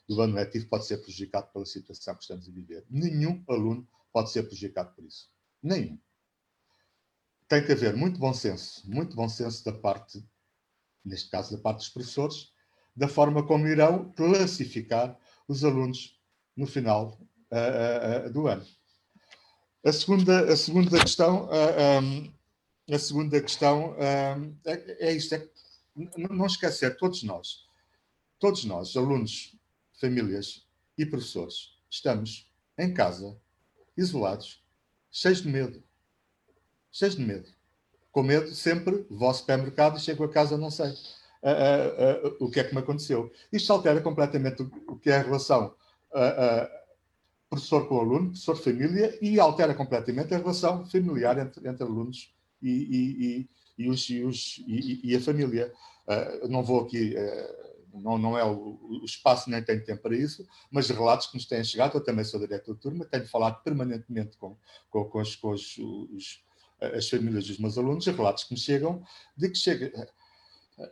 do ano letivo pode ser prejudicado pela situação que estamos a viver. Nenhum aluno pode ser prejudicado por isso. Nenhum. Tem que haver muito bom senso, muito bom senso da parte, neste caso da parte dos professores, da forma como irão classificar os alunos no final uh, uh, do ano. A segunda, a segunda questão, uh, um, a segunda questão um, é, é isto, é não esquecer, todos nós, todos nós, alunos, famílias e professores, estamos em casa, isolados, cheios de medo. Cheios de medo. Com medo sempre, vou ao supermercado e chego a casa, não sei o que é que me aconteceu. Isto altera completamente o, que é a relação professor com aluno, professor-família, e altera completamente a relação familiar entre, entre alunos e, e, e, os, os, e, a família. não vou aqui não, não é o, o, espaço, nem tenho tempo para isso, mas relatos que nos têm chegado, eu também sou diretor de turma, tenho falado permanentemente com, com, com, os, com os, os, as famílias dos meus alunos, relatos que me chegam de que chega,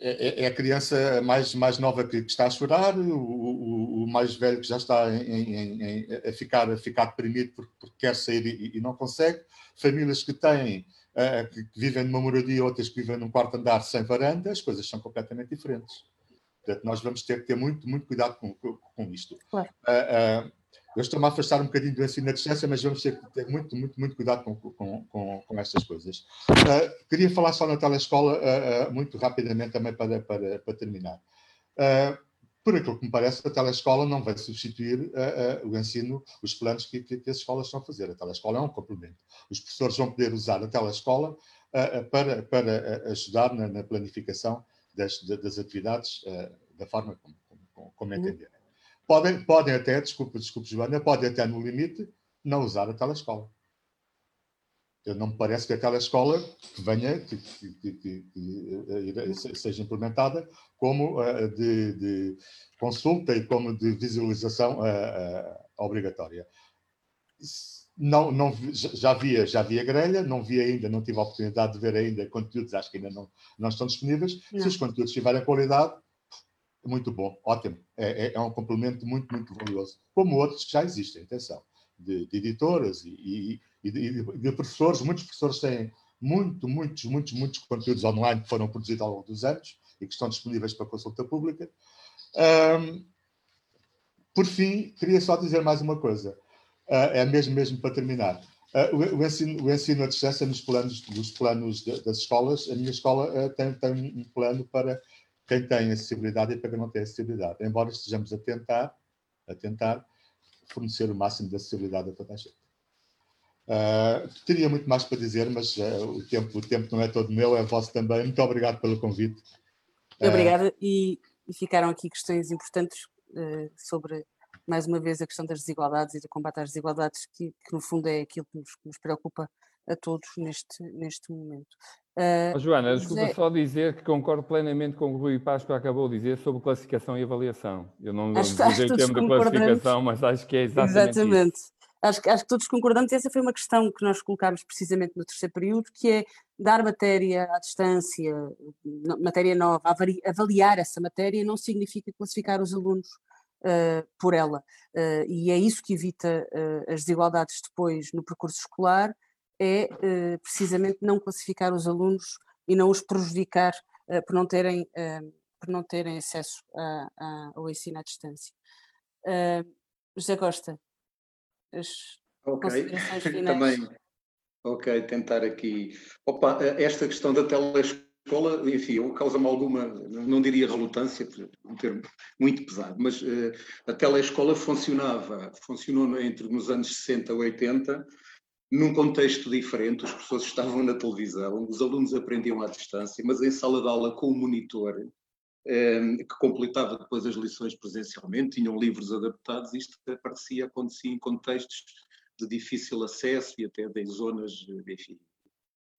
é, é, é, a criança mais, mais nova que, que está a chorar, o, o, o, mais velho que já está em, em, em, a, ficar, a ficar deprimido porque, porque quer sair e, e, não consegue, famílias que têm, uh, que, que, vivem numa moradia, outras que vivem num quarto andar sem varanda, as coisas são completamente diferentes. Portanto, nós vamos ter que ter muito, muito cuidado com, com, com isto. Claro. Uh, uh, eu estou-me a afastar um bocadinho do ensino à distância, mas vamos ter que ter muito, muito, muito cuidado com, com, com, com estas coisas. Uh, queria falar só na telescola, uh, uh, muito rapidamente também para, para, para terminar. por aquilo que me parece, a telescola não vai substituir o ensino, os planos que, que, que, as escolas estão a fazer. A telescola é um complemento. Os professores vão poder usar a telescola para, para ajudar na, na planificação das, das atividades da forma como, como, como uhum. entenderem. Podem, podem até, desculpa, desculpa, Joana, podem até no limite não usar a telescola. eu não me parece que aquela escola que venha, que, que, que, que seja implementada como uh, de, de, consulta e como de visualização uh, uh, obrigatória. Não, não, já via, já via grelha, não vi ainda, não tive a oportunidade de ver ainda conteúdos, acho que ainda não, não estão disponíveis. Não. Se os conteúdos tiverem qualidade, muito bom, ótimo. É, é, é, um complemento muito, muito valioso. Como outros que já existem, atenção, de, de editoras e, e, e, de, de, professores. Muitos professores têm muito, muitos, muitos, muitos conteúdos online que foram produzidos ao longo dos anos e que estão disponíveis para consulta pública. Um, por fim, queria só dizer mais uma coisa. Uh, é mesmo, mesmo para terminar. Uh, o, o, ensino, o, ensino, à distância nos planos, nos planos de, das escolas, a minha escola uh, tem, tem, um plano para quem tem acessibilidade e para quem não tem acessibilidade, embora estejamos a tentar, a tentar fornecer o máximo de acessibilidade a toda a gente. Uh, teria muito mais para dizer, mas uh, o, tempo, o tempo não é todo meu, é vosso também. Muito obrigado pelo convite. Obrigada. Uh, e, e, ficaram aqui questões importantes sobre, mais uma vez, a questão das desigualdades e do combate às desigualdades, que, que no fundo é aquilo que nos, que nos preocupa a todos neste, neste momento. Uh, oh, Joana, desculpa Zé... só dizer que concordo plenamente com o que o Rui Páscoa acabou de dizer sobre classificação e avaliação. Eu não acho, usei o termo de classificação, mas acho que é exatamente, exatamente. isso. Acho, acho que todos concordamos, essa foi uma questão que nós colocámos precisamente no terceiro período, que é dar matéria à distância, matéria nova, avaliar essa matéria não significa classificar os alunos uh, por ela. Uh, e é isso que evita uh, as desigualdades depois no percurso escolar é uh, precisamente não classificar os alunos e não os prejudicar uh, por, não terem, uh, por não terem acesso a, a, ao ensino à distância. José Costa, as okay. considerações finais. Também, ok, tentar aqui. Opa, esta questão da telescola, enfim, causa-me alguma, não diria relutância, um termo muito pesado, mas uh, a telescola funcionava, funcionou entre nos anos 60 e 80, num contexto diferente, os professores estavam na televisão, os alunos aprendiam à distância, mas em sala de aula com o monitor, eh, que completava depois as lições presencialmente, tinham livros adaptados, isto aparecia, acontecia em contextos de difícil acesso e até em zonas, enfim,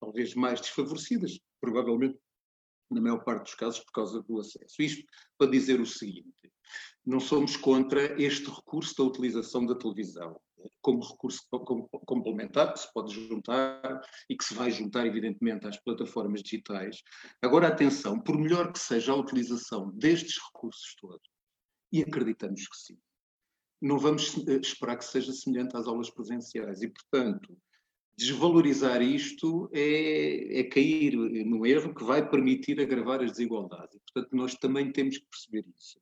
talvez mais desfavorecidas, provavelmente na maior parte dos casos por causa do acesso. Isto para dizer o seguinte, não somos contra este recurso da utilização da televisão como recurso complementar, que se pode juntar e que se vai juntar, evidentemente, às plataformas digitais. Agora, atenção, por melhor que seja a utilização destes recursos todos, e acreditamos que sim, não vamos eh, esperar que seja semelhante às aulas presenciais. E, portanto, desvalorizar isto é, é, cair no erro que vai permitir agravar as desigualdades. E, portanto, nós também temos que perceber isso.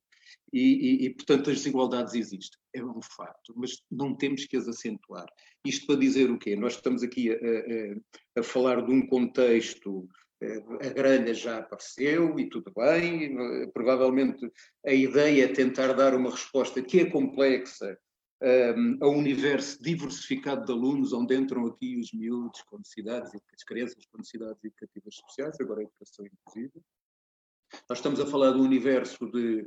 E, e, e, portanto, as desigualdades existem, é um facto, mas não temos que as acentuar. Isto para dizer o quê? Nós estamos aqui a, a, a falar de um contexto, eh, a grelha já apareceu e tudo bem, provavelmente a ideia é tentar dar uma resposta que é complexa ehm, a um universo diversificado de alunos, onde entram aqui os miúdos com necessidades, as crianças com necessidades educativas especiais, agora a educação inclusiva. Nós estamos a falar de um universo de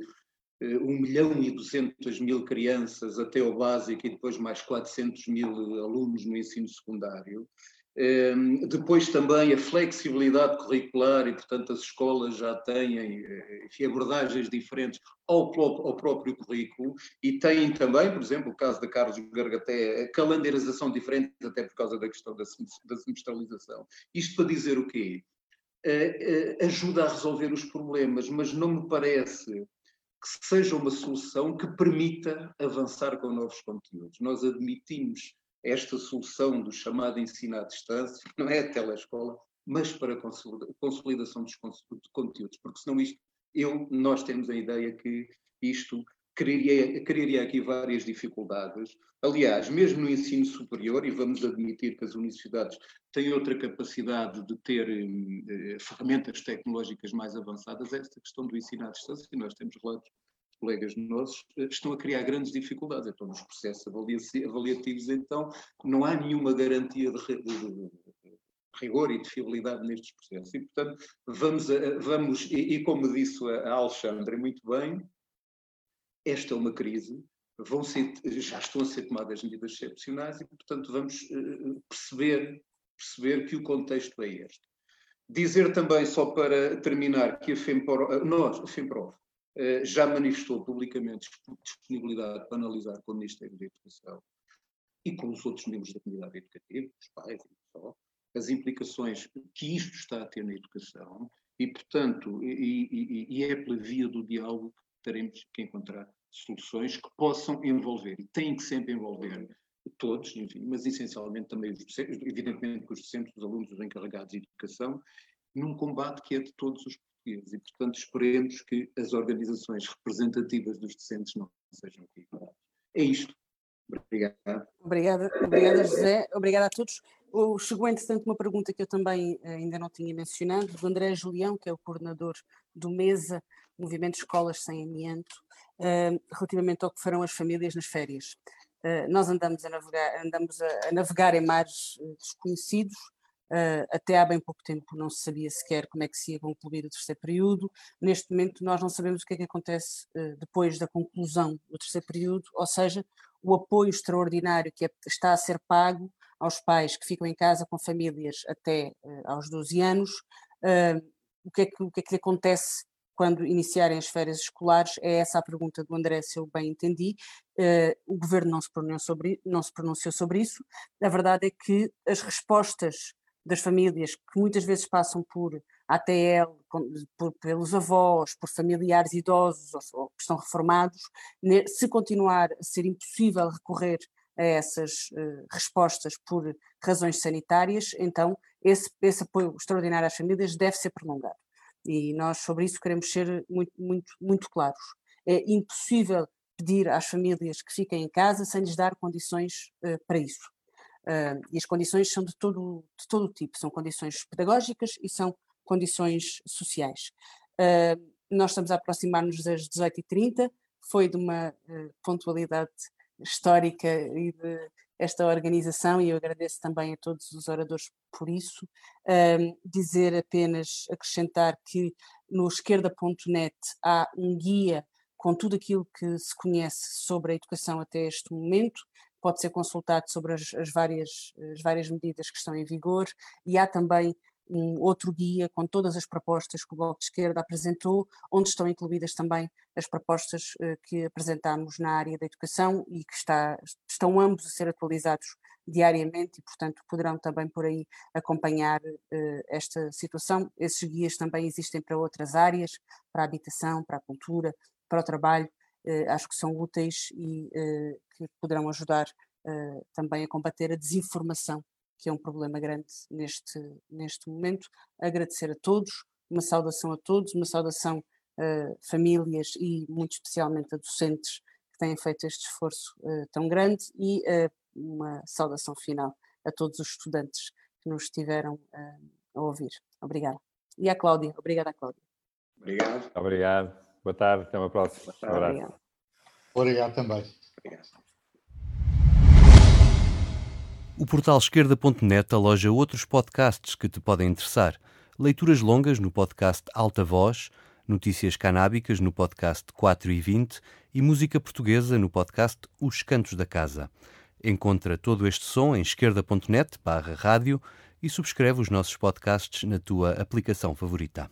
1 eh, milhão e 200 mil crianças até o básico e depois mais 400 mil alunos no ensino secundário. Ehm, depois também a flexibilidade curricular e, portanto, as escolas já têm eh, abordagens diferentes ao, ao, próprio currículo e têm também, por exemplo, o caso da Carlos Gargaté, a calendarização diferente, até por causa da questão da, da semestralização. Isto para dizer o quê? Uh, ajuda a resolver os problemas, mas não me parece que seja uma solução que permita avançar com novos conteúdos. Nós admitimos esta solução do chamado ensino à distância, não é a telescola, mas para a consolidação dos conteúdos, porque senão isto, eu, nós temos a ideia que isto criaria, criaria aqui várias dificuldades. Aliás, mesmo no ensino superior, e vamos admitir que as universidades têm outra capacidade de ter eh, ferramentas tecnológicas mais avançadas, esta questão do ensino à distância, e nós temos relatos colegas nossos eh, estão a criar grandes dificuldades. Então, nos processos avaliativos, então, não há nenhuma garantia de, de, rigor e de fiabilidade nestes processos. E, portanto, vamos, a, vamos e, e, como disse a Alexandre muito bem, esta é uma crise, vão ser, já estão a ser tomadas medidas excepcionais e, portanto, vamos uh, perceber perceber que o contexto é este. Dizer também, só para terminar, que a FEMPRO, nós, a FEMPROV, já manifestou publicamente disponibilidade para analisar com o Ministério da Educação e com os outros membros da comunidade educativa, os pais e só, as implicações que isto está a ter na educação e, portanto, e, e, e é pela via do diálogo teremos que encontrar soluções que possam envolver, e têm que sempre envolver todos, enfim, mas essencialmente também os docentes, evidentemente os docentes, os alunos, os encarregados de educação, num combate que é de todos os portugueses. E, portanto, esperemos que as organizações representativas dos docentes não sejam equiparadas. É isto. Obrigado. Obrigada, obrigada José. Obrigada a todos. Chegou, entretanto, uma pergunta que eu também eh, ainda não tinha mencionado, do André Julião, que é o coordenador do MESA, Movimento Escolas Sem Amianto, eh, relativamente ao que farão as famílias nas férias. Eh, nós andamos a navegar, andamos a, a navegar em mares desconhecidos, Uh, até há bem pouco tempo não se sabia sequer como é que se ia concluir o terceiro período. Neste momento nós não sabemos o que é que acontece uh, depois da conclusão do terceiro período, ou seja, o apoio extraordinário que é, está a ser pago aos pais que ficam em casa com famílias até uh, aos 12 anos. o, que é que, o que é que acontece quando iniciarem as férias escolares? É essa a pergunta do André, se eu bem entendi. o governo não se, pronunciou sobre, não se pronunciou sobre isso. A verdade é que as respostas das famílias que muitas vezes passam por ATL, por, pelos avós, por familiares idosos ou, ou que estão reformados, se continuar a ser impossível recorrer a essas uh, respostas por razões sanitárias, então esse, esse apoio extraordinário às famílias deve ser prolongado. E nós sobre isso queremos ser muito, muito, muito claros. É impossível pedir às famílias que fiquem em casa sem lhes dar condições uh, para isso. Uh, e as condições são de todo, de todo tipo, são condições pedagógicas e são condições sociais. Uh, nós estamos a aproximar-nos das 18h30, foi de uma uh, pontualidade histórica e de esta organização, e eu agradeço também a todos os oradores por isso. dizer apenas, acrescentar que no esquerda.net há um guia com tudo aquilo que se conhece sobre a educação até este momento, pode ser consultado sobre as, as, várias, as várias medidas que estão em vigor e há também um outro guia com todas as propostas que o Bloco de Esquerda apresentou, onde estão incluídas também as propostas uh, que apresentámos na área da educação e que está, estão ambos a ser atualizados diariamente e, portanto, poderão também por aí acompanhar uh, esta situação. Esses guias também existem para outras áreas, para a habitação, para a cultura, para o trabalho eh, acho que são úteis e eh, que poderão ajudar eh, também a combater a desinformação, que é um problema grande neste, neste momento. Agradecer a todos, uma saudação a todos, uma saudação a famílias e muito especialmente a docentes que têm feito este esforço tão grande e uma saudação final a todos os estudantes que nos estiveram a ouvir. Obrigada. E à Cláudia. Obrigada, Cláudia. Obrigado. Obrigado. Boa tarde, até uma próxima. Boa tarde. Obrigado. Obrigado também. Obrigado. O portal esquerda.net aloja outros podcasts que te podem interessar. Leituras longas no podcast Alta Voz, notícias canábicas no podcast 4 e 20 e música portuguesa no podcast Os Cantos da Casa. Encontra todo este som em esquerda.net barra rádio e subscreve os nossos podcasts na tua aplicação favorita.